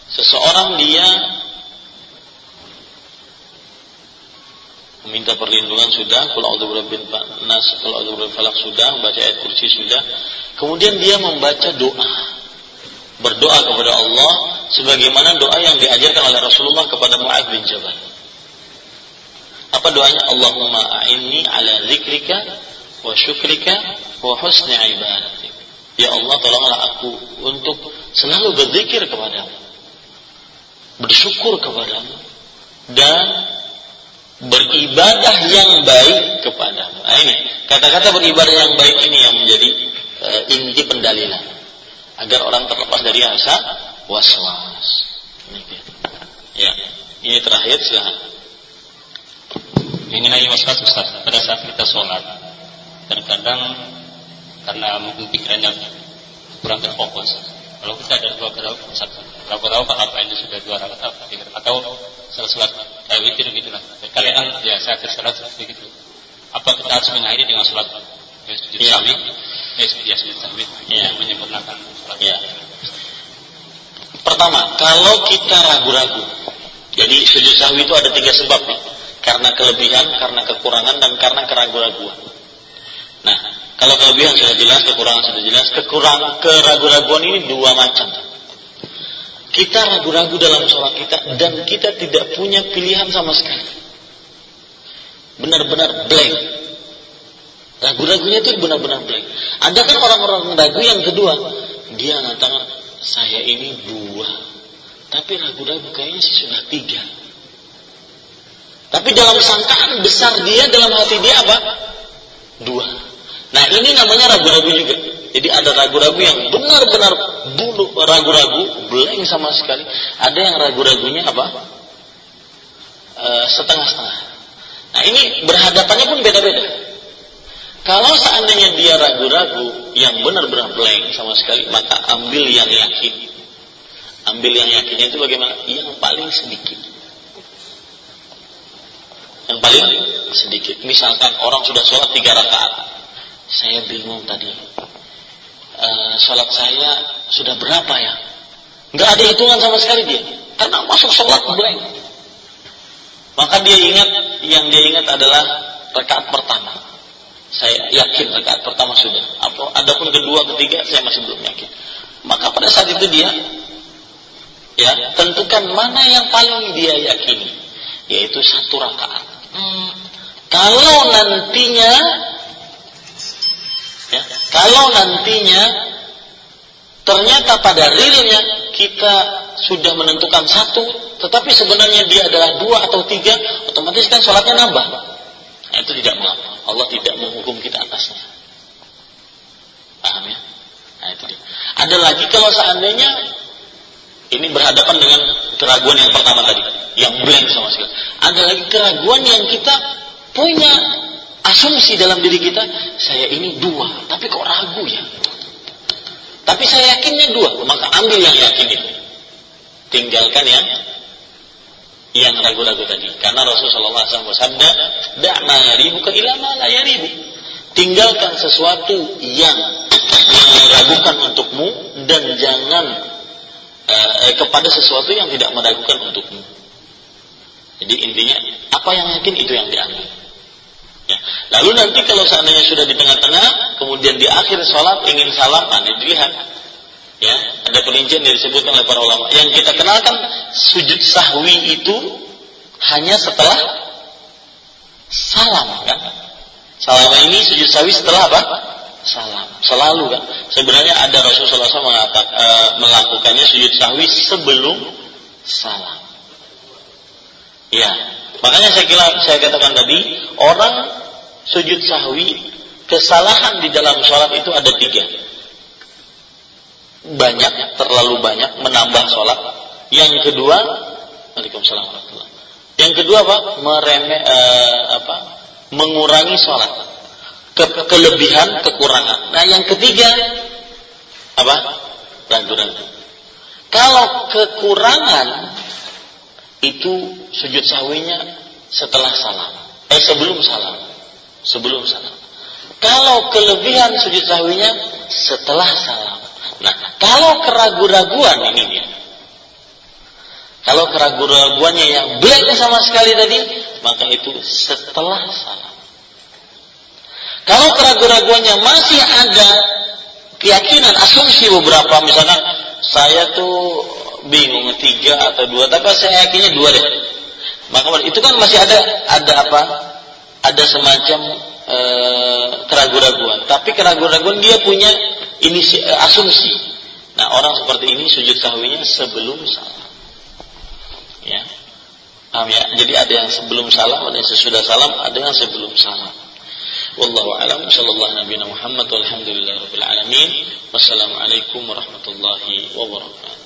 Seseorang dia meminta perlindungan sudah, kalau Allah bin nas, kalau Allah falak sudah, membaca ayat kursi sudah. Kemudian dia membaca doa. Berdoa kepada Allah sebagaimana doa yang diajarkan oleh Rasulullah kepada Mu'ad bin Jabal. Apa doanya? Allahumma a'inni ala zikrika wa syukrika wa husni ibadatik. Ya Allah tolonglah aku untuk selalu berzikir kepadamu. Bersyukur kepadamu. Dan beribadah yang baik kepadamu. Nah ini, kata-kata beribadah yang baik ini yang menjadi uh, inti pendalilan. Agar orang terlepas dari rasa was-was. Ya, ini terakhir silahkan. Mengenai was-was Ustaz, pada saat kita sholat, terkadang karena mungkin pikirannya kurang terfokus. Kalau kita ada dua satu, berapa tahu apa ini sudah dua rakaat atau tiga atau sholat kayak witir gitu lah. Kalian ya saya tersalat seperti itu. Apa kita harus mengakhiri dengan sholat ya, sujud ya. sahwi? Ya sujud sahwi ya. menyempurnakan sholat. Ya. Pertama, kalau kita ragu-ragu, jadi sujud sahwi itu ada tiga sebab ya. Karena kelebihan, karena kekurangan, dan karena keraguan-raguan. Nah, kalau kelebihan sudah jelas, kekurangan sudah jelas. Kekurangan, keraguan-raguan ini dua macam. Kita ragu-ragu dalam sholat kita dan kita tidak punya pilihan sama sekali. Benar-benar blank. Ragu-ragunya itu benar-benar blank. Ada kan orang-orang ragu yang kedua, dia mengatakan saya ini dua, tapi ragu-ragu kayaknya sudah tiga. Tapi dalam sangkaan besar dia, dalam hati dia apa? Dua. Nah ini namanya ragu-ragu juga. Jadi ada ragu-ragu yang benar-benar bulu ragu-ragu, blank sama sekali. Ada yang ragu-ragunya apa? E, setengah-setengah. Nah ini berhadapannya pun beda-beda. Kalau seandainya dia ragu-ragu yang benar-benar blank sama sekali, maka ambil yang yakin. Ambil yang yakinnya itu bagaimana? Yang paling sedikit. Yang paling sedikit. Misalkan orang sudah sholat tiga rakaat saya bingung tadi. Uh, sholat saya sudah berapa ya? Nggak ada hitungan sama sekali dia. Karena masuk sholat blank. Maka dia ingat, yang dia ingat adalah rakaat pertama. Saya yakin rakaat pertama sudah. Apa? Adapun kedua, ketiga, saya masih belum yakin. Maka pada saat itu dia, ya tentukan mana yang paling dia yakini, yaitu satu rakaat. Hmm. Kalau nantinya Ya. Kalau nantinya ternyata pada realnya kita sudah menentukan satu, tetapi sebenarnya dia adalah dua atau tiga, otomatis kan sholatnya nambah. Nah, itu tidak mengapa. Allah tidak menghukum kita atasnya. Paham ya? Nah, itu dia. Ada lagi kalau seandainya ini berhadapan dengan keraguan yang pertama tadi, yang blank sama sekali. Ada lagi keraguan yang kita punya asumsi dalam diri kita, saya ini dua, tapi kok ragu ya? Tapi saya yakinnya dua, maka ambil yang yakin itu. Tinggalkan yang yang ragu-ragu tadi. Karena Rasulullah SAW bersabda, "Da' ma yaribuka ila ma la yaribu." Tinggalkan sesuatu yang meragukan untukmu dan jangan eh, kepada sesuatu yang tidak meragukan untukmu. Jadi intinya apa yang yakin itu yang diambil. Ya. Lalu nanti kalau seandainya sudah di tengah-tengah, kemudian di akhir sholat ingin salam, nah dilihat. Ya, ada perincian yang disebutkan oleh para ulama. Yang kita kenalkan sujud sahwi itu hanya setelah salam kan? Salam ini sujud sahwi setelah apa? Salam. Selalu kan. Sebenarnya ada Rasulullah SAW mengatakan, e, melakukannya sujud sahwi sebelum salam. Ya, Makanya saya kira saya katakan tadi, orang sujud sahwi, kesalahan di dalam sholat itu ada tiga. Banyak, terlalu banyak, menambah sholat. Yang kedua, Waalaikumsalam Yang kedua apa? Meremeh, eh, apa? Mengurangi sholat. Ke, kelebihan, kekurangan. Nah yang ketiga, apa? Ragu-ragu. Kalau kekurangan itu sujud sahwinya setelah salam. Eh sebelum salam. Sebelum salam. Kalau kelebihan sujud sahwinya setelah salam. Nah, kalau keraguan-raguan ini dia. Kalau keraguan-raguannya yang blank sama sekali tadi, maka itu setelah salam. Kalau keraguan-raguannya masih ada keyakinan, asumsi beberapa, misalkan saya tuh bingung tiga atau dua tapi saya yakinnya dua deh. Maka itu kan masih ada ada apa? Ada semacam e, keraguan-raguan. Tapi keraguan-raguan dia punya ini e, asumsi. Nah orang seperti ini sujud sahwinya sebelum salam ya. Paham ya? Jadi ada yang sebelum salam ada yang sesudah salam ada yang sebelum salam. Wallahu alam. Sallallahu nabi Muhammad walhamdulillah rabbil alamin. Wassalamualaikum warahmatullahi wabarakatuh